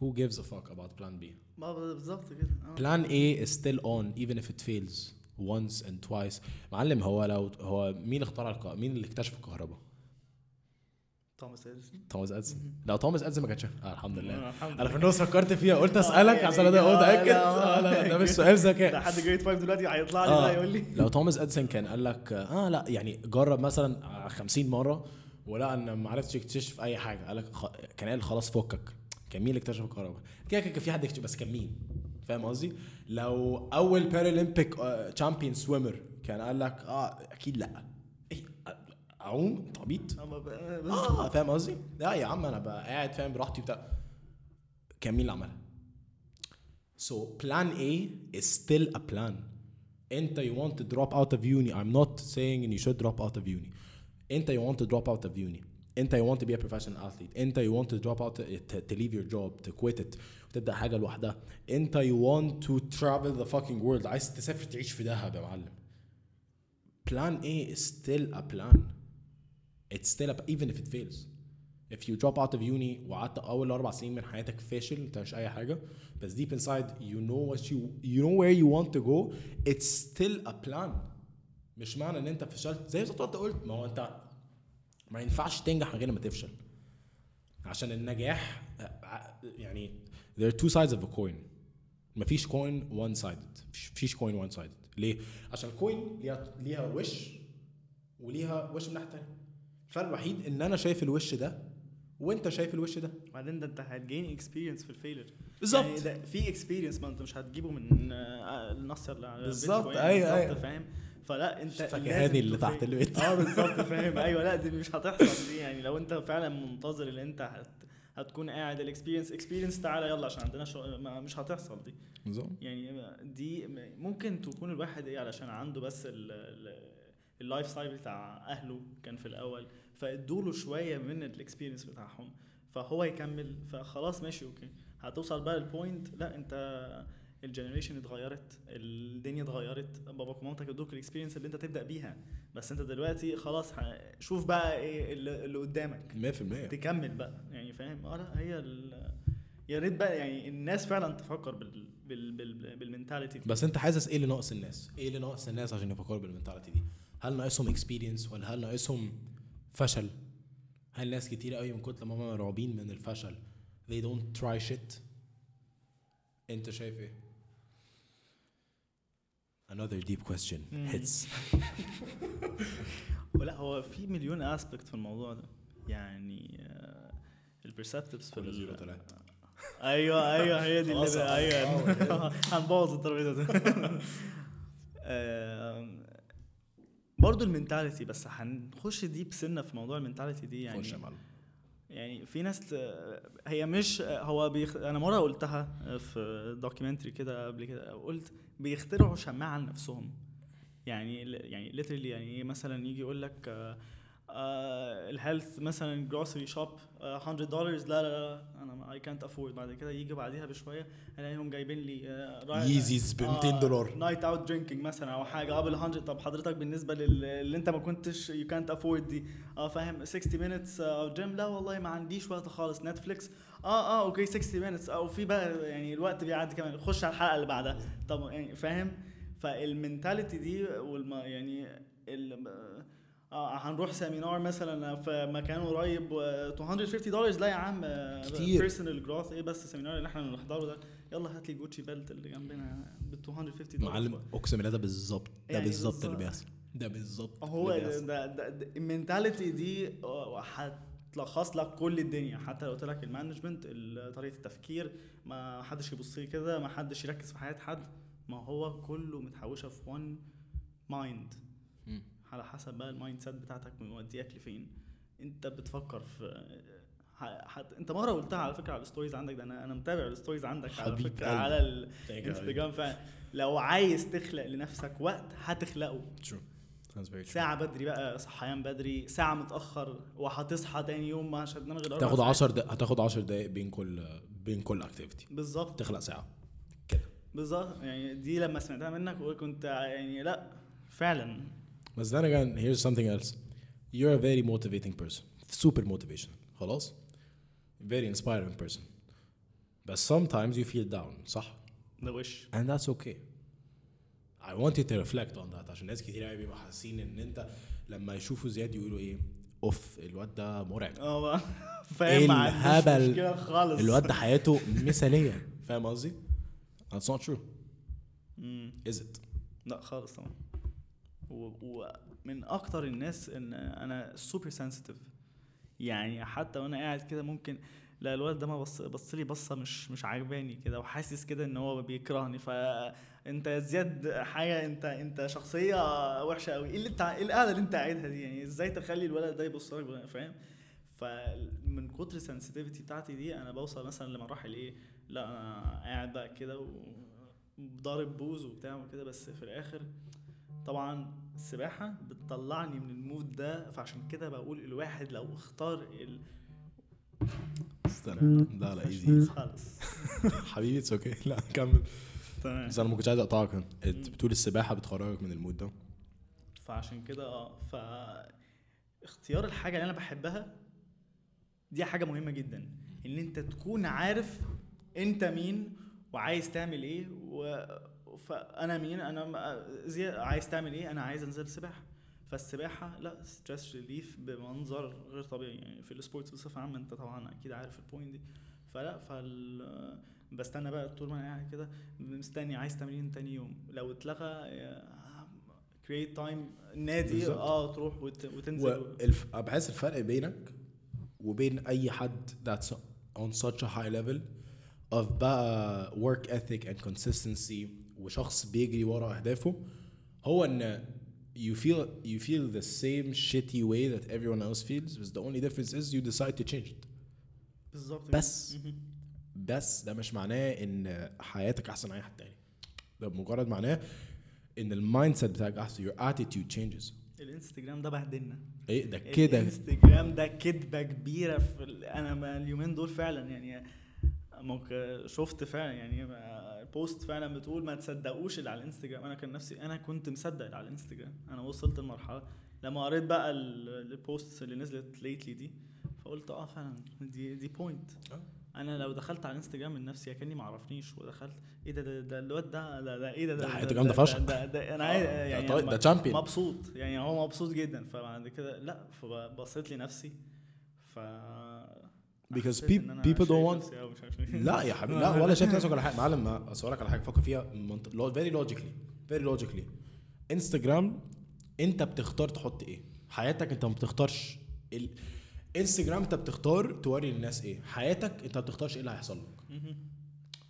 who gives a fuck about plan B ما بالظبط كده آه. Plan A is still on even if it fails once and twice معلم هو لو هو مين اللي اخترع الك... مين اللي اكتشف الكهرباء؟ توماس اديسون توماس اديسون لو توماس اديسون ما كانش آه الحمد لله. آه، الحمد أنا في. النص فكرت فيها قلت أسألك يعني عشان أنا آه، متاكد لا، آه. لا لا ده آه. مش سؤال ده ذكاء حد grade 5 دلوقتي هيطلع لي بقى يقول لي. لو توماس اديسون كان قال لك آه لا يعني جرب مثلا آه، 50 مرة ولقى إن ما عرفتش يكتشف أي حاجة. قال لك خ... كان قال خلاص فكك. كان مين اللي اكتشف الكهرباء؟ كده كان في حد بس كان مين؟ فاهم قصدي؟ لو أول Paralympic champion swimmer كان قال لك آه أكيد لا. أعوم انت عبيط آه فاهم قصدي؟ لا يا عم أنا بقى قاعد فاهم براحتي بتاع كان مين اللي عملها؟ so plan A is still a plan أنت you want to drop out of uni I'm not saying ان you should drop out of uni أنت you want to drop out of uni أنت you want to be a professional athlete أنت you want to drop out to leave your job to quit it وتبدا حاجة لوحدها. أنت you want to travel the fucking world عايز تسافر تعيش في دهب يا معلم. plan A still a plan it's still a, even if it fails. If you drop out of uni وقعدت أول أربع سنين من حياتك فاشل انت مش أي حاجة بس deep inside you know what you you know where you want to go it's still a plan. مش معنى إن أنت فشلت. زي ما أنت قلت ما هو أنت ما ينفعش تنجح من غير ما تفشل. عشان النجاح يعني there are two sides of a coin. مفيش coin one sided مفيش coin one sided ليه؟ عشان ال coin ليها ليها وش وليها وش من الناحيه التانيه الفرق الوحيد إن أنا شايف الوش ده وأنت شايف الوش ده. بعدين ده أنت هت gain experience في ال failure بالظبط. يعني ده في experience ما أنت مش هتجيبه من آه، النص اللي على بالظبط، بالظبط، أيوة. فاهم؟ فلا أنت فكهاني اللي تحت البيت. آه بالظبط فاهم؟ أيوه لا دي مش هتحصل دي. يعني لو أنت فعلا منتظر إن أنت هت هتكون قاعد ال experience experience تعالى يلا عشان عندنا ما مش هتحصل دي. بالظبط. يعني دي ممكن تكون الواحد إيه علشان عنده بس ال- ال- ال lifestyle بتاع أهله كان في الأول. فادوله شوية من ال experience بتاعهم فهو يكمل فخلاص ماشي okay. هتوصل بقى ال point لا أنت ال generation اتغيرت الدنيا اتغيرت باباك ومامتك ادوك ال experience اللي أنت تبدأ بيها. بس أنت دلوقتي خلاص شوف بقى إيه اللي قدامك. 100% تكمل بقى يعني فاهم؟ آه لا هي يا ريت بقى يعني الناس فعلا تفكر بال بال بال بال mentality دي. بس أنت حاسس إيه اللي ناقص الناس؟ إيه اللي ناقص الناس عشان يفكروا بال mentality دي؟ هل ناقصهم experience ولا هل ناقصهم فشل؟ هل ناس كتير قوي من كتر ما هم مرعوبين من الفشل they don't try shit؟ انت شايف إيه؟ Another deep question hits ولا هو في مليون aspect في الموضوع ده يعني ال perspectives في كل زيرو ال- تلاتة. أيوه أيوه هي دي اللي أيوه هنبوظ. هنبوظ الترابيزة برضه ال mentality بس هنخش deep سنة في موضوع ال mentality دي يعني خش يا معلم. يعني في ناس هي مش هو بيخ... أنا مرة قلتها في documentary كده قبل كده قلت بيخترعوا شماعة لنفسهم. يعني يعني literally يعني إيه؟ مثلا يجي يقول لك ال health مثلا grocery shop 100 دولار لا لا لا أنا اي كانت افورد بعد كده يجي بعديها بشوية ألاقيهم جايبين لي آه، Yeezys ب 200 دولار. night out drinking مثلا أو حاجة. قبل 100 طب حضرتك بالنسبة لل- اللي أنت ما كنتش يو كانت افورد دي. آه فاهم؟ 60 minutes أو جيم لا والله ما عنديش وقت خالص. Netflix آه آه okay 60 minutes أو في بقى يعني الوقت بيعدي كمان. خش على الحلقة اللي بعدها. طب يعني فاهم؟ فال mentality دي والما يعني آه هنروح seminar مثلا في مكان قريب و 250 دولار لا يا عم كتير. personal growth إيه بس ال seminar اللي إحنا بنحضره ده يلا هات لي Gucci belt اللي جنبنا ب 250 دولار معلم أقسم بالله ده بالظبط ده يعني بالظبط اللي. بيحصل ده بالظبط هو. ده ال mentality دي آه، هتلخص لك كل الدنيا حتى لو قلت لك ال management ال- طريقة التفكير ما حدش يبص لي كده ما حدش يركز في حياة حد ما هو كله متحوشة في one mind. على حسب بقى ال mindset بتاعتك مودياك لفين. انت بتفكر في حت... انت مرة قلتها على فكرة على ال stories عندك ده أنا أنا متابع ال stories عندك على فكرة قلبي. على الانستجرام فعلا لو عايز تخلق لنفسك وقت هتخلقه. ساعة بدري بقى صحيان بدري ساعة متأخر وهتصحى تاني يوم مش هتنام غير تاخد ساعات. 10 دقايق هتاخد 10 دقايق بين كل بين كل اكتيفيتي بالظبط. تخلق ساعة. كده بالظبط. يعني دي لما سمعتها منك كنت يعني لأ فعلا. بس then again here's something else you're a very motivating person super motivational خلاص very inspiring person but sometimes you feel down صح ده وش and that's okay I want you to reflect on that عشان ناس كتير قوي بيبقوا حاسين ان انت لما يشوفوا زياد يقولوا إيه oof الواد ده مرعب آه بقى فاهم إيه الهبل مشكلة خالص الواد ده حياته مثاليه فاهم قصدي؟ That's not true مم. is it؟ لا خالص طبعا ومن أكتر الناس إن أنا super sensitive يعني حتى وأنا قاعد كده ممكن لا الولد ده ما بص بص لي بصة مش مش عاجباني كده وحاسس كده إن هو بيكرهني. فانت يا زياد حاجة أنت أنت شخصية وحشة قوي إيه اللي أنت إيه القعدة اللي أنت قاعدها دي؟ يعني إزاي تخلي الولد ده يبص لك فاهم؟ فمن كتر ال sensitivity بتاعتي دي أنا بوصل مثلا لمراحل إيه؟ لا أنا قاعد بقى كده وضارب بوز وبتاع وكده بس في الآخر طبعا السباحه بتطلعني من ال mood ده فعشان كده بقول الواحد لو اختار ال... استنى لا لا easy خالص. حبيبي it's okay لا كمل. تمام. بس أنا ما كنتش عايز أقطعك. أنت بتقول السباحة بتخرجك من ال mood ده. فعشان كده آه ف اختيار الحاجة اللي أنا بحبها دي حاجة مهمة جدا. إن أنت تكون عارف أنت مين وعايز تعمل إيه و... فأنا مين؟ أنا زي عايز تعمل إيه؟ أنا عايز أنزل سباحة. فالسباحة لا stress relief بمنظر غير طبيعي. يعني في ال sports بصفة عامة أنت طبعا أكيد عارف ال point دي. فلا فال بستنى بقى طول ما أنا قاعد كده مستني عايز تمرين تاني يوم. لو اتلغى great time نادي بالظبط. آه تروح وت... وتنزل. و... والف... بحس الفرق بينك وبين أي حد that's on such a high level of بقى work ethic and consistency وشخص بيجري ورا أهدافه هو إن you feel you feel the same shitty way that everyone else feels but the only difference is you decide to change it. بالظبط. بس. بس. ده مش معناه إن حياتك أحسن من أي حد تاني. ده مجرد معناه إن ال mindset بتاعك أحسن. Your attitude changes. الإنستجرام ده بهدلنا. إيه؟ ده كده. الإنستجرام ده كدبة كبيرة في. أنا اليومين دول فعلا يعني ممكن شفت فعلا يعني post فعلا بتقول ما تصدقوش اللي على الإنستجرام أنا كان نفسي أنا كنت مصدق اللي على الإنستجرام أنا وصلت لمرحلة لما قريت بقى ال- ال posts اللي نزلت lately دي فقلت آه فعلا دي دي point آه. أنا لو دخلت على الإنستجرام من نفسي كاني ما عرفنيش ودخلت إيه ده ده, الواد ده ده, ده إيه ده ده ده حياته ده- فشخ. ده, ده أنا عايز ده يعني طيب- أنا ده champion. مبسوط يعني هو مبسوط جدا فبعد كده لأ فبصيت لنفسي ف Because إن أنا people don't want-. لا يا حبيبي لا ولا شايف نفسك ولا حاجة. معلم ما اصل لك على حاجة. فكر فيها very logically very logically انستجرام أنت بتختار تحط إيه؟ حياتك أنت ما بتختارش ال... انستجرام أنت بتختار توري للناس إيه؟ حياتك أنت ما بتختارش إيه اللي هيحصل لك.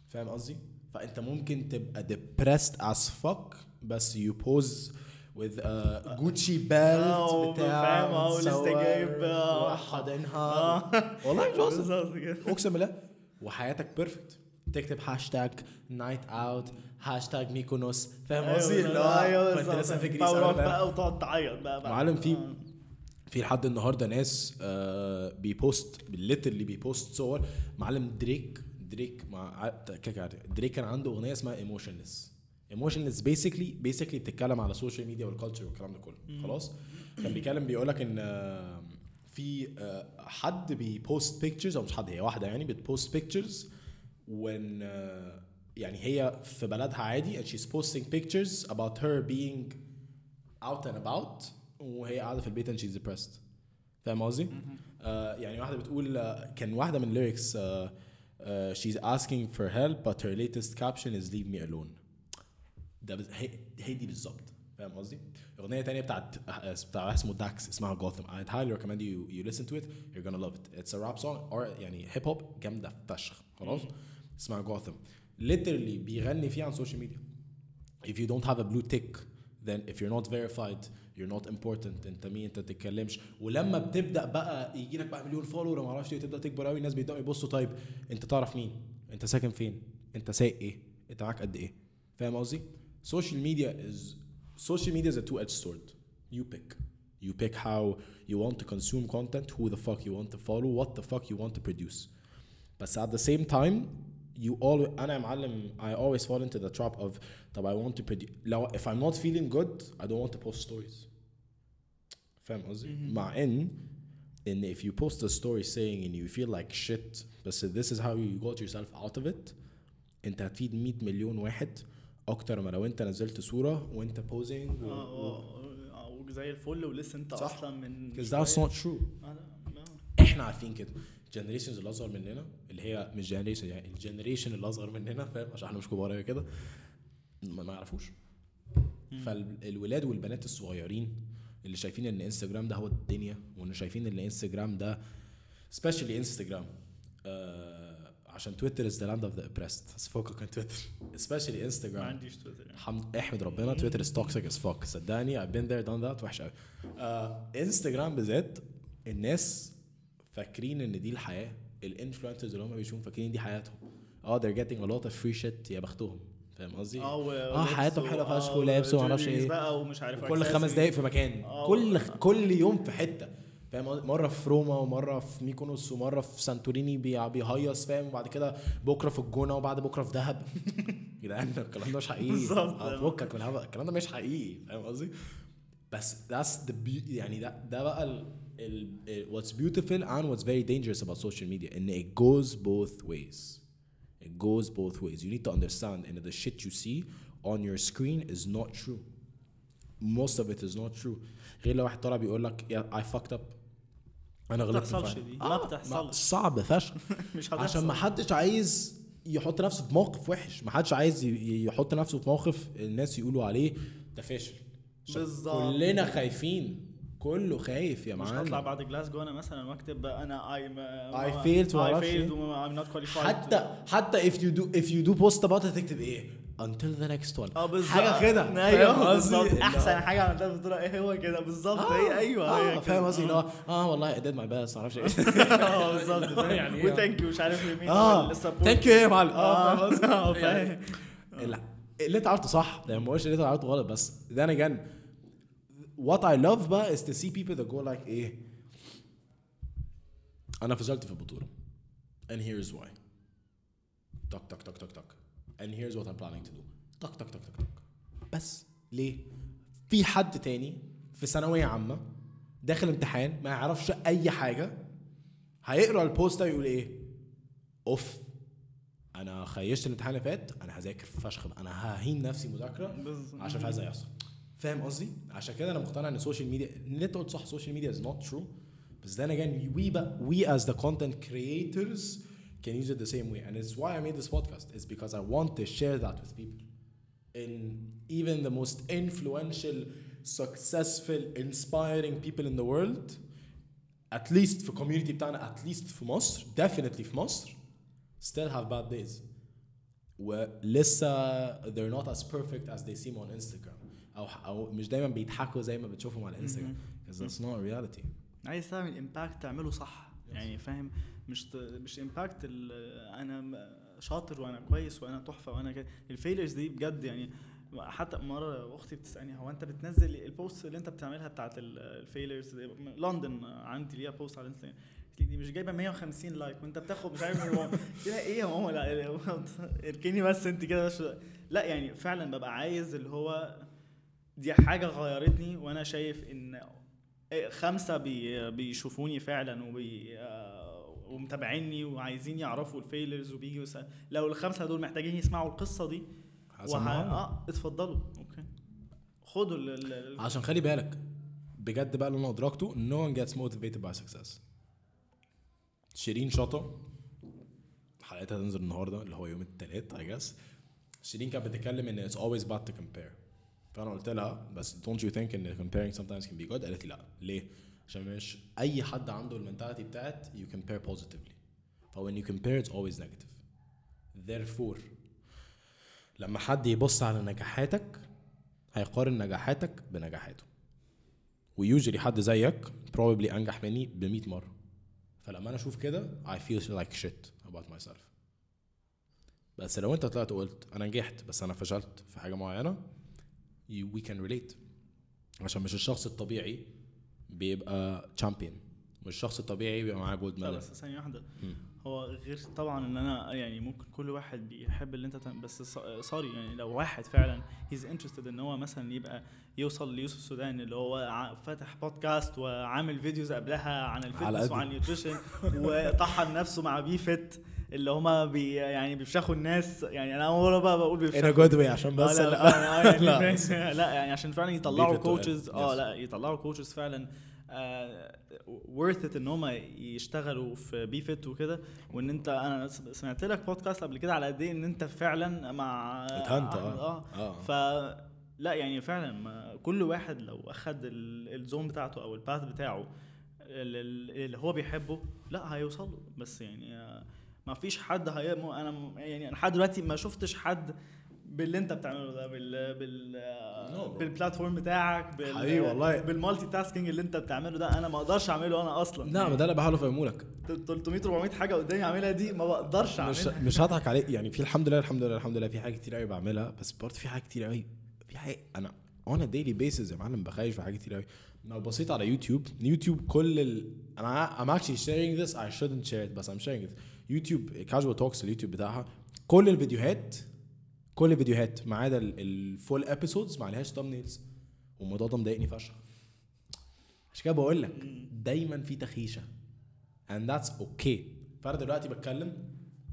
فاهم قصدي؟ فأنت ممكن تبقى depressed as fuck بس you pose with a Gucci belt بتاع فاهم، ولسه وتصور جايب،. والله مش بهزر اقسم بالله. وحياتك perfect تكتب hashtag night out هاشتاج ميكونوس فاهم قصدي؟ اللي هو كنت لسه في Greece. بقى وتقعد تعيط بقى. معلم، في- آه. في لحد النهارده ناس آه بي post اللي بي post صور. معلم دريك دريك مع دريك كان عنده أغنية اسمها Emotionless Emotionless basically basically بتتكلم على ال social media وال culture والكلام ده كله. خلاص؟ كان بيتكلم بيقول لك ان في حد بي post pictures أو مش حد هي واحدة يعني بت post pictures آه، يعني هي في بلدها عادي and she's posting pictures about her being out and about وهي قاعدة في البيت and she's depressed. فاهم قصدي؟ آه يعني واحدة بتقول آه كان واحدة من lyrics آه آه she's asking for help but her latest caption is leave me alone. ده بز... هي, هي دي بالظبط. فاهم قصدي؟ أغنية تانية بتاعت آه، بتاع اسمه داكس اسمها Gotham. I'd highly recommend you you listen to it. You're gonna love it. It's a rap song or يعني hip hop جامدة فشخ. خلاص؟ اسمها Gotham. Literally بيغني فيها عن ال social media if you don't have a blue tick then if you're not verified you're not important. أنت مين؟ أنت تتكلمش ولما بتبدأ بقى يجي لك بقى مليون follower وما أعرفش إيه تبدا تكبر قوي الناس بيبدأوا يبصوا طيب أنت تعرف مين؟ أنت ساكن فين؟ أنت سايق إيه؟ أنت معاك قد إيه؟ فاهم قصدي؟ social media is social media is a two-edged sword you pick you pick how you want to consume content who the fuck you want to follow what the fuck you want to produce بس at the same time you always انا يا معلم I always fall into the trap of طب I want to produce لو if I'm not feeling good I don't want to post stories فاهم قصدي؟ مع ان ان if you post a story saying and you feel like shit بس this is how you got yourself out of it انت هتفيد 100 مليون واحد أكتر ما لو أنت نزلت صورة وأنت posing و... آه آه آه وزي الفل ولسه أنت صح. أصلا من true. آه، لا، لا. إحنا عارفين كده. ال generations اللي أصغر مننا اللي هي مش generation يعني ال generation اللي أصغر مننا فاهم؟ عشان إحنا مش كبار أوي كده. ما ما يعرفوش. فالولاد والبنات الصغيرين اللي شايفين إن انستجرام ده هو الدنيا وإن شايفين إن انستجرام ده especially انستجرام آه عشان تويتر is the land of the oppressed. بس فوقك من تويتر especially ما انستجرام عنديش تويتر يعني. الحمد احمد ربنا تويتر is toxic as fuck صدقني I've been there done that. وحش قوي آه انستجرام بالذات الناس فاكرين إن دي الحياة. ال influencers اللي هم بيشوفوا فاكرين دي حياتهم. آه they're getting a lot of free shit يا بختهم. فاهم قصدي؟ آه آه ولبس حياتهم حلوة آه، فشخ ولابس وما أعرفش و jewelries إيه. بقى ومش عارف كل خمس. دقايق في مكان. آه، كل كل يوم في حتة. فاهم؟ مرة في روما ومرة في ميكونوس ومرة في سانتوريني بي- بيهيص فاهم؟ وبعد كده بكرة في الجونة وبعد بكرة في دهب. يا جدعان الكلام ده مش حقيقي. بالظبط. فكك من الكلام ده مش حقيقي فاهم قصدي؟ بس the beauty يعني ده ده بقى ال ال ال- what's beautiful and what's very dangerous about social media. إن it goes both ways. It goes both ways. You need to understand إن the shit you see on your screen is not true. Most of it is not true. غير لو واحد طالع بيقول لك yeah, I fucked up. أنا غلطت بتحصلش. دي. ما بتحصلش. صعب فشخ مش هتحصل عشان ما حدش عايز يحط نفسه في موقف وحش ما حدش عايز ي- يحط نفسه في موقف الناس يقولوا عليه ده فاشل بالظبط. كلنا خايفين كله خايف يا مش هطلع معلم بعد جلاسجو أنا مثلا وأكتب بقى أنا اي وما اي أعرفش إيه. فيلد I'm not qualified حتى حتى if you do if you do post about it تكتب إيه until the next one. آه بالظبط. حاجة كده. أيوه قصدي؟ بالظبط. أحسن حاجة عملتها في البطوله إيه هو كده؟ بالظبط. آه، هي أيوه آه فاهم قصدي؟ اللي هو آه. والله I did my best معرفش إيه. آه بالظبط. يعني إيه؟ و thank you مش عارف لمين. آه. thank you يا معلم. آه آه. فاهم قصدي؟ آه يعني فاهم. اللي انت عملته صح. يعني ما بقولش اللي انت عملته غلط بس then again what I love بقى is to see people that go like إيه؟ أنا فشلت في البطولة. And here's why. تك تك تك تك تك. And here's what I'm planning to do. تك تك تك تك تك. بس. ليه؟ في حد تاني في ثانوية عامة داخل امتحان ما يعرفش أي حاجة هيقرأ ال post ده يقول إيه؟ أوف. أنا خيشت الامتحان اللي فات أنا هذاكر فشخ. أنا ههين نفسي مذاكرة بالظبط. عشان عايز يحصل فاهم قصدي؟ عشان كده أنا مقتنع إن ال social media اللي انت قلت صح ال social media is not true بس then again we بقى we as the content creators can use it the same way and it's why I made this podcast is because I want to share that with people in even the most influential successful inspiring people in the world at least في community بتاعنا at least في مصر definitely في مصر still have bad days ولسه they're not as perfect as they seem on Instagram او او مش دايما بيضحكوا زي ما بتشوفهم على انستغرام because that's not reality عايز تعمل امباكت تعمله صح يعني فاهم مش ت... مش impact أنا شاطر وأنا كويس وأنا تحفة وأنا كده. ال failures دي بجد يعني حتى مرة أختي بتسألني هو أنت بتنزل ال post اللي أنت بتعملها بتاعت ال- ال failures؟ لندن عندي ليها post على الانستغرام دي مش جايبة 150 like وأنت بتاخد مش عارف إيه يا ماما؟ لا اركني بس أنت كده بس. لا يعني فعلا ببقى عايز اللي هو دي حاجة غيرتني وأنا شايف إن خمسة بي بيشوفوني فعلا وبي آه، ومتابعيني وعايزين يعرفوا ال failures وبيجوا يسأل لو الخمسة دول محتاجين يسمعوا القصة دي وه... آه اتفضلوا. okay. خدوا ال... عشان خلي بالك بجد بقى اللي أنا أدركته no one gets motivated by success. شيرين شطة حلقتها هتنزل النهارده اللي هو يوم الثلاث I guess. شيرين كانت بتتكلم إن it's always bad to compare. فأنا قلت لها بس don't you think إن comparing sometimes can be good? قالت لي لا. ليه؟ عشان مش أي حد عنده المنتاليتي بتاعت you compare positively. ف when you compare it's always negative. Therefore لما حد يبص على نجاحاتك هيقارن نجاحاتك بنجاحاته. ويوجولي حد زيك probably أنجح مني ب 100 مرة. فلما أنا أشوف كده I feel like shit about myself. بس لو أنت طلعت وقلت أنا نجحت بس أنا فشلت في حاجة معينة we can relate. عشان مش الشخص الطبيعي بيبقى champion. مش الشخص الطبيعي بيبقى معاه gold medal بس ثانية واحدة. هو غير طبعا إن أنا يعني ممكن كل واحد بيحب اللي أنت تعمل بس sorry يعني لو واحد فعلا he's interested إن هو مثلا يبقى يوصل ليوسف السودان اللي هو فاتح بودكاست وعامل videos قبلها عن ال fitness قد. وعن ال nutrition وطحن نفسه مع Be Fit اللي هما بي يعني بيفشخوا الناس يعني أنا أول بقى بقول بيفشخوا good way عشان بس آه، لا, لا, لا, يعني لا. لا يعني عشان فعلا يطلعوا coaches. آه. لا يطلعوا coaches فعلا worth it إن هم يشتغلوا في Be Fit وكده وإن أنت أنا سمعت لك بودكاست قبل كده على قد إيه إن أنت فعلا مع اتهنت آه. آه. آه. ف لا يعني فعلا ما كل واحد لو أخد ال- ال zone بتاعته أو ال path بتاعه ال- ال- اللي هو بيحبه لا هيوصل له بس يعني آه، ما فيش حد هي أنا يعني أنا لحد دلوقتي ما شفتش حد باللي انت بتعمله ده بال بال No. بالبلاتفورم بتاعك بال حبيبي والله. بالمالتي تاسكينج اللي انت بتعمله ده أنا ما أقدرش اعمله أنا أصلا. لا ما ده اللي بحاول افهمه لك 300 400 حاجة قدامي اعملها دي ما بقدرش مش اعملها. مش هضحك عليك يعني في الحمد لله الحمد لله الحمد لله في حاجات كتير قوي بعملها بس برضه في حاجات كتير قوي في حاجة أنا a daily basis يا معلم بخايش في حاجات كتير قوي. لو بصيت على يوتيوب يوتيوب كل ال أنا I'm actually sharing this I shouldn't share it بس I'm sharing it. يوتيوب casual talks اليوتيوب بتاعها كل الفيديوهات كل الفيديوهات ما عدا ال full episodes ما عليهاش thumbnails. والموضوع ده مضايقني فشخ. عشان كده بقول لك دايما في تخيشة. And that's okay. فأنا دلوقتي بتكلم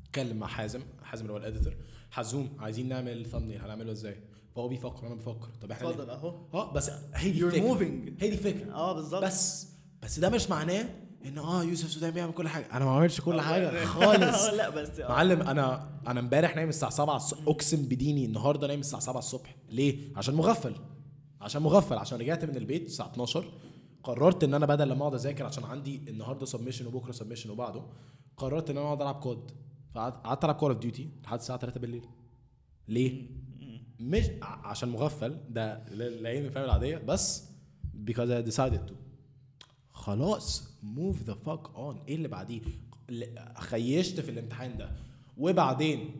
اتكلم مع حازم حازم اللي هو ال editor حزوم عايزين نعمل ثامنيل هنعمله إزاي؟ فهو بيفكر وأنا بفكر. طب إحنا اتفضل أهو. آه بس هي دي الفكرة. هي دي الفكرة. آه بالظبط. بس بس ده مش معناه إن آه يوسف سودان بيعمل كل حاجة. أنا ما بعملش كل حاجة خالص. لا بس آه. معلم أنا أنا امبارح نايم الساعة 7 الصبح أقسم بديني النهارده نايم الساعة 7 الصبح. ليه؟ عشان مغفل. عشان مغفل. عشان رجعت من البيت الساعة 12 قررت إن أنا بدل لما أقعد أذاكر عشان عندي النهارده سبمشن وبكرة سبمشن وبعده قررت إن أنا أقعد ألعب COD فقعدت قعدت ألعب Call of Duty لحد الساعة 3 بالليل. ليه؟ مش عشان مغفل. ده ل- لعين الفهم العادية. بس because I decided to. خلاص. Move the fuck on. إيه اللي بعديه؟ خيشت في الامتحان ده. وبعدين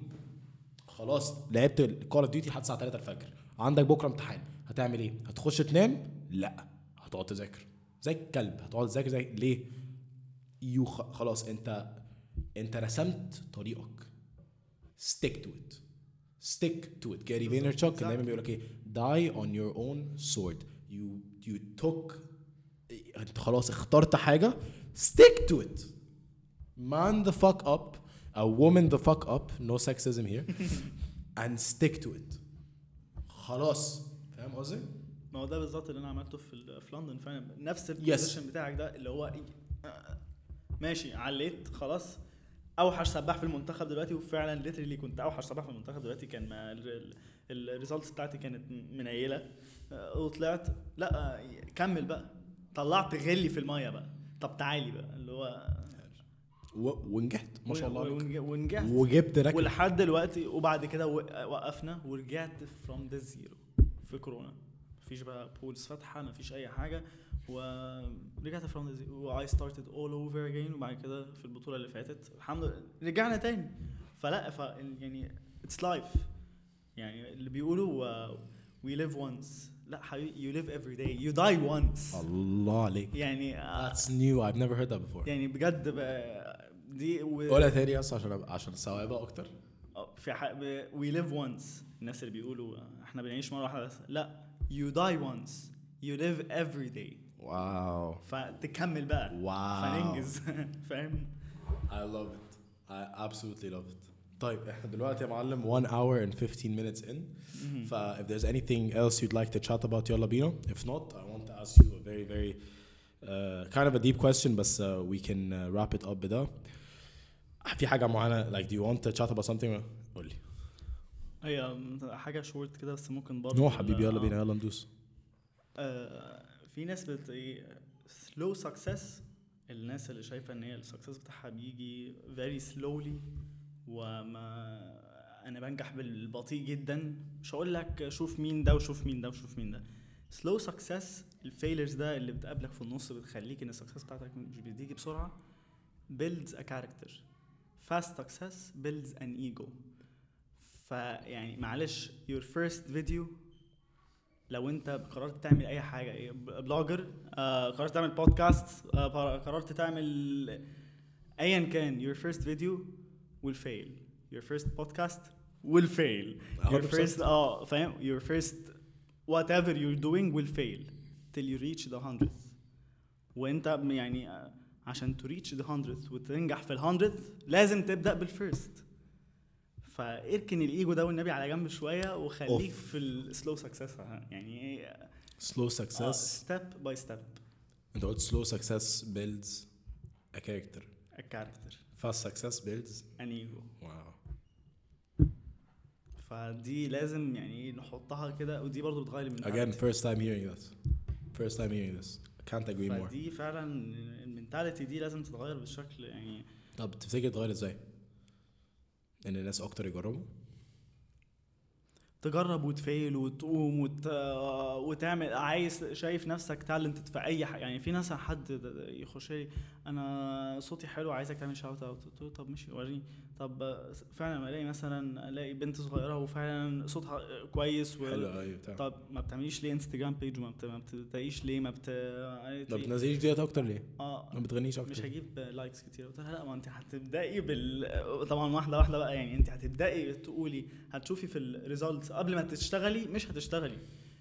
خلاص لعبت Call of Duty لحد الساعة 3 الفجر. عندك بكرة امتحان. هتعمل إيه؟ هتخش تنام؟ لا. هتقعد تذاكر. زي الكلب. هتقعد تذاكر زي ليه؟ يو خلاص انت انت رسمت طريقك. Stick to it. Stick to it. جاري فينرتشوك كان دايما بيقول لك إيه؟ Die on your own sword. You you took انت خلاص اخترت حاجة stick to it. Man the fuck up a woman the fuck up no sexism here and stick to it. خلاص. فاهم قصدي؟ ما هو ده بالظبط اللي أنا عملته في في لندن فعلا. نفس ال position بتاعك ده اللي هو إيه، آه، ماشي عليت خلاص. أوحش سباح في المنتخب دلوقتي وفعلا literally كنت أوحش سباح في المنتخب دلوقتي. كان ال results بتاعتي كانت منيلة. آه، وطلعت لا آه، كمل بقى. طلعت غلي في المية بقى. طب تعالي بقى اللي هو و- ونجحت ما شاء الله عليك. ونج- ونجحت. وجبت ركب ولحد دلوقتي وبعد كده وقفنا ورجعت from the zero في كورونا. مفيش بقى pools فاتحة مفيش أي حاجة. ورجعت from the zero و I started all over again وبعد كده في البطولة اللي فاتت. الحمد لله. رجعنا تاني. فلا ف يعني it's life يعني اللي بيقولوا we live once لا حبيبي you live every day you die once الله عليك يعني آه، That's new. I've never heard that before. يعني بجد بقى دي و- قولها تاني بس عشان أبقى- عشان استوعبها أكتر آه، في ح... we live once الناس اللي بيقولوا إحنا بنعيش مره واحدة بس لا you die once you live every day wow فتكمل بقى wow فننجز فاهم I love it. I absolutely love it. طيب احنا دلوقتي يا معلم 1 hour and 15 minutes in ف if there's anything else you'd like to chat about يلا بينا if not I want to ask you a very very uh, kind of a deep question بس uh, we can uh, wrap it up بده في حاجة معينة like do you want to chat about something قول لي هي حاجه شورت كده بس ممكن برضه نو حبيبي يلا بينا يلا ندوس آه، في ناس بت سلو سكسس الناس اللي شايفه ان هي السكسس بتاعها بيجي very slowly وما أنا بنجح بالبطيء جدا. مش هقول لك شوف مين ده وشوف مين ده وشوف مين ده. slow success ال failures ده اللي بتقابلك في النص بتخليك إن ال success بتاعتك مش بتيجي بسرعة builds a character. Fast success builds an ego. فيعني معلش your first video لو أنت قررت تعمل أي حاجة blogger آه قررت تعمل بودكاست آه قررت تعمل ايا كان your first video will fail. Your first podcast will fail. Your first آه فاهم uh, your first whatever you're doing will fail till you reach the hundredth وانت يعني آه، عشان to reach the hundredth وتنجح في ال 100 لازم تبدأ بال first فاركن الإيجو ده والنبي على جنب شوية وخليك off. في ال slow success يعني إيه slow success step by step انت قلت slow success builds a character a character fast success builds an ego wow فدي لازم يعني نحطها كده ودي برضو بتغير من Again, first time hearing this. First time hearing this. Can't agree more. فدي فعلا ال mentality دي لازم تتغير بالشكل يعني طب تفتكر تغير إزاي؟ إن الناس أكتر يجربوا؟ تجرب وت fail وتقوم وت... وتعمل. عايز شايف نفسك talented في أي حاجة يعني في ناس حد يخش لي أنا صوتي حلو عايزك تعمل shout out قلت له طب ماشي وريني. طب فعلا ألاقي مثلا ألاقي بنت صغيرة وفعلا صوتها كويس و... حلو أيوه طب ما بتعمليش ليه Instagram page وما بت- ما بتلاقيش ليه ما بت ما بتنزليش ديت أكتر ليه؟ آه. ما بتغنيش أكتر؟ مش هجيب likes كتير. قلت لها لا ما انت هتبداي بال طبعا واحدة واحدة بقى يعني انت هتبداي تقولي هتشوفي في ال results قبل ما تشتغلي مش هتشتغلي.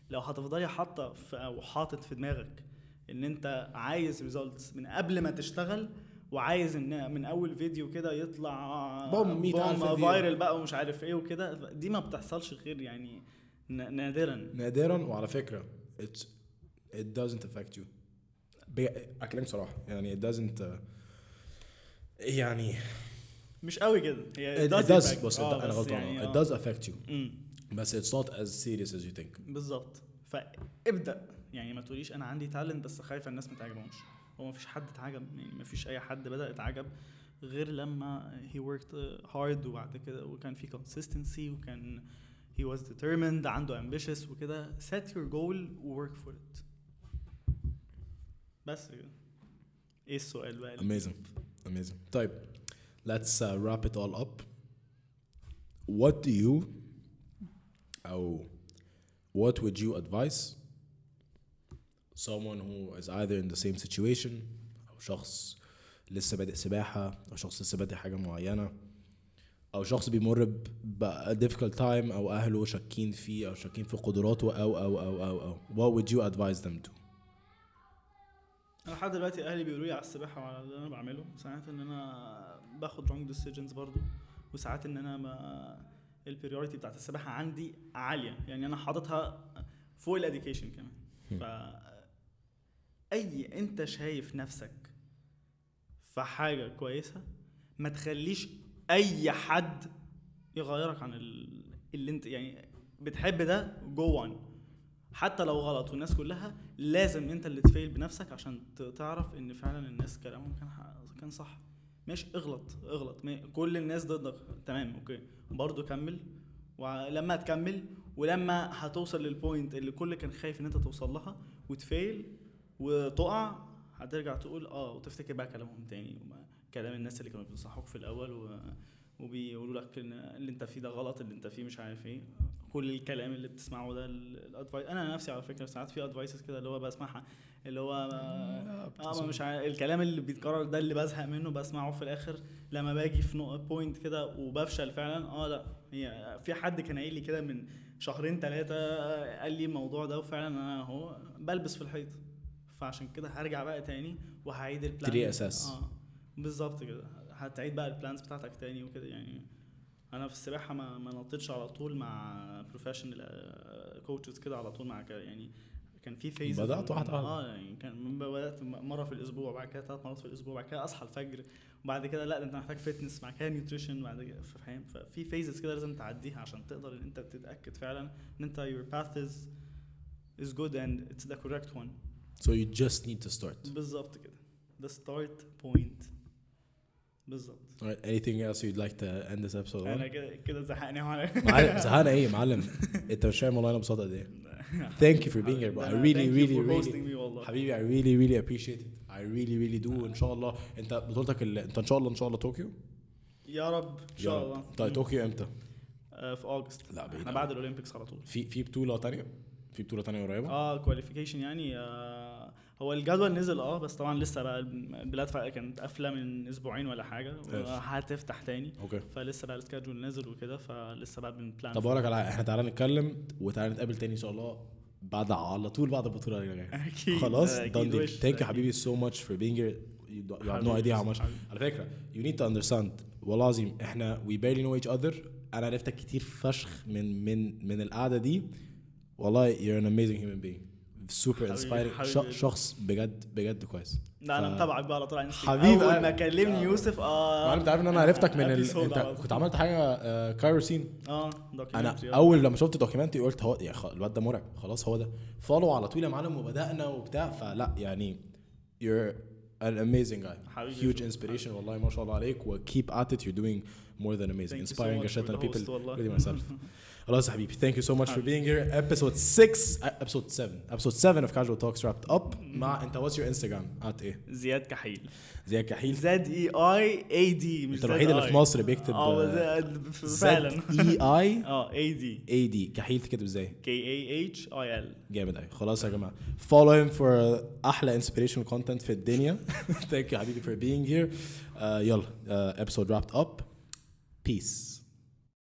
لو هتفضلي حاطة أو حاطط في دماغك إن أنت عايز results من قبل ما تشتغل وعايز إن من أول فيديو كده يطلع بوم، 100,000 فيديو. فايرل بقى ومش عارف إيه وكده. دي ما بتحصلش غير يعني نادرا. نادرا وعلى فكرة it it doesn't affect you. اكلمك صراحة يعني it doesn't uh, يعني مش قوي كده. هي it, it does affect. آه، أنا غلطان. يعني it آه. does affect you. بس it's not as serious as you think. بالظبط. فابدأ. يعني ما تقوليش أنا عندي تالنت بس خايفة الناس ما تعجبهمش. هو ما فيش حد اتعجب يعني ما فيش اي حد بدا اتعجب غير لما he worked hard وبعد كده وكان في consistency وكان he was determined عنده ambitious وكده set your goal و work for it بس كده إيه السؤال بقى Amazing. Amazing. طيب let's uh, wrap it all up. What do you أو what would you advise someone who is either in the same situation أو شخص لسه بادئ سباحة أو شخص لسه بادئ حاجة معينة أو شخص بيمر ب difficult time أو أهله شاكين فيه أو شاكين في قدراته أو أو أو أو أو. What would you advise them to؟ أنا لحد دلوقتي أهلي بيقولوا لي على السباحة وعلى اللي أنا بعمله. ساعات إن أنا باخد wrong decisions برضو وساعات إن أنا ما ال priority بتاعت السباحة عندي عالية. يعني أنا حاططها فوق ال education كمان. ف أي أنت شايف نفسك في حاجة كويسة ما تخليش أي حد يغيرك عن ال- اللي أنت يعني بتحب ده جو on. حتى لو غلط والناس كلها لازم أنت اللي ت fail بنفسك عشان تعرف إن فعلا الناس كلامهم كان كان صح. ماشي اغلط اغلط. كل الناس ضدك. تمام أوكي. برضه كمل. ولما تكمل ولما هتوصل لل point اللي كل كان خايف إن أنت توصل لها وت fail وتقع هترجع تقول آه وتفتكر بقى كلامهم تاني كلام الناس اللي كانوا بينصحوك في الأول و... وبيقولوا لك إن اللي أنت فيه ده غلط اللي أنت فيه مش عارف إيه. كل الكلام اللي بتسمعه ده ال advice أنا نفسي على فكرة ساعات في advices كده اللي هو بسمعها اللي هو آه مش عارف الكلام اللي بيتكرر ده اللي بزهق منه بسمعه في الآخر لما باجي في point كده وبفشل فعلا آه لأ. هي في حد كان قايل لي كده من شهرين ثلاثة قال لي الموضوع ده وفعلا أنا أهو بلبس في الحيط فعشان كده هرجع بقى تاني وهعيد ال plan ت reassess. آه. بالظبط كده. هتعيد بقى ال plans بتاعتك تاني وكده يعني. أنا في السباحة ما ما نطيتش على طول مع professional coaches كده على طول مع كده يعني كان في phase بدأت واحدة واحدة. آه يعني كان بدأت مرة في الأسبوع بعد كده ثلاث مرات في الأسبوع بعد كده أصحى الفجر وبعد كده لأ أنت محتاج fitness بعد كده nutrition بعد كده فاهم؟ ففي phases كده لازم تعديها عشان تقدر إن أنت تتأكد فعلا إن أنت your path is is good and it's the correct one. So you just need to start. بالظبط كده. The start point. بالظبط Alright, anything else you'd like to end this episode on? أنا كده كده زهقني معلم. زهقنا إيه يا معلم؟ أنت مش فاهم والله أنا انبسطت قد إيه. Thank you for being here bro. I really really really حبيبي I really really appreciate it. I really really do. إن شاء الله. أنت بطولتك. أنت إن شاء الله إن شاء الله طوكيو؟ يا رب إن شاء. الله. طيب. طوكيو إمتى؟ آه، في August لا بعيد إحنا أوي. بعد ال Olympics على طول. في في بطولة تانية؟ في بطولة تانية قريبة؟ آه qualification يعني آه هو الجدول نزل آه بس طبعا لسه بقى البلاد كانت قافلة من أسبوعين ولا حاجة. هتفتح تاني. أوكي. فلسه بقى ال schedule نزل وكده فلسه بقى بن plan طب أقول لك على إحنا تعالى نتكلم وتعالى نتقابل تاني إن شاء الله بعد على طول بعد البطولة اللي جاية خلاص؟ thank you أكيد. حبيبي being here. You, you have no حبيبي، idea how much. حبيبي. على فكرة you need to understand والله العظيم إحنا we barely know each other. أنا عرفتك كتير فشخ من من من القعدة دي. والله you're an amazing human being. ش- حبيبي. شخص بجد بجد كويس. لا أنا متابعك بقى على طول على حبيبي، أول ما كلمني آه. يوسف آه انت عارف إن أنا عرفتك من ال... أنت. كنت عملت حاجة آه، CairoScene آه أنا documentary، آه. أول لما شفت ال documentary قلت هو الواد ده مرعب. خلاص هو ده. follow على طول يا معلم وبدأنا وبتاع. فلا يعني you're an amazing guy. حبيبي huge inspiration والله ما شاء الله عليك. و keep at it. You're doing more than amazing. Inspiring a shit ton of people. including myself. خلاص يا حبيبي. thank you so much for being here episode 6 episode 7 episode 7 of Casual Talks wrapped up مع انت what's your Instagram at إيه زياد كحيل. زياد كحيل. Z I A A D انت الوحيد اللي في مصر بيكتب آه، فعلا. A A آه A D A D كحيل تكتب إزاي؟ K A H I L جامد قوي خلاص يا جماعة. follow him for أحلى inspiration content في الدنيا. thank you حبيبي for being here يلا episode wrapped up peace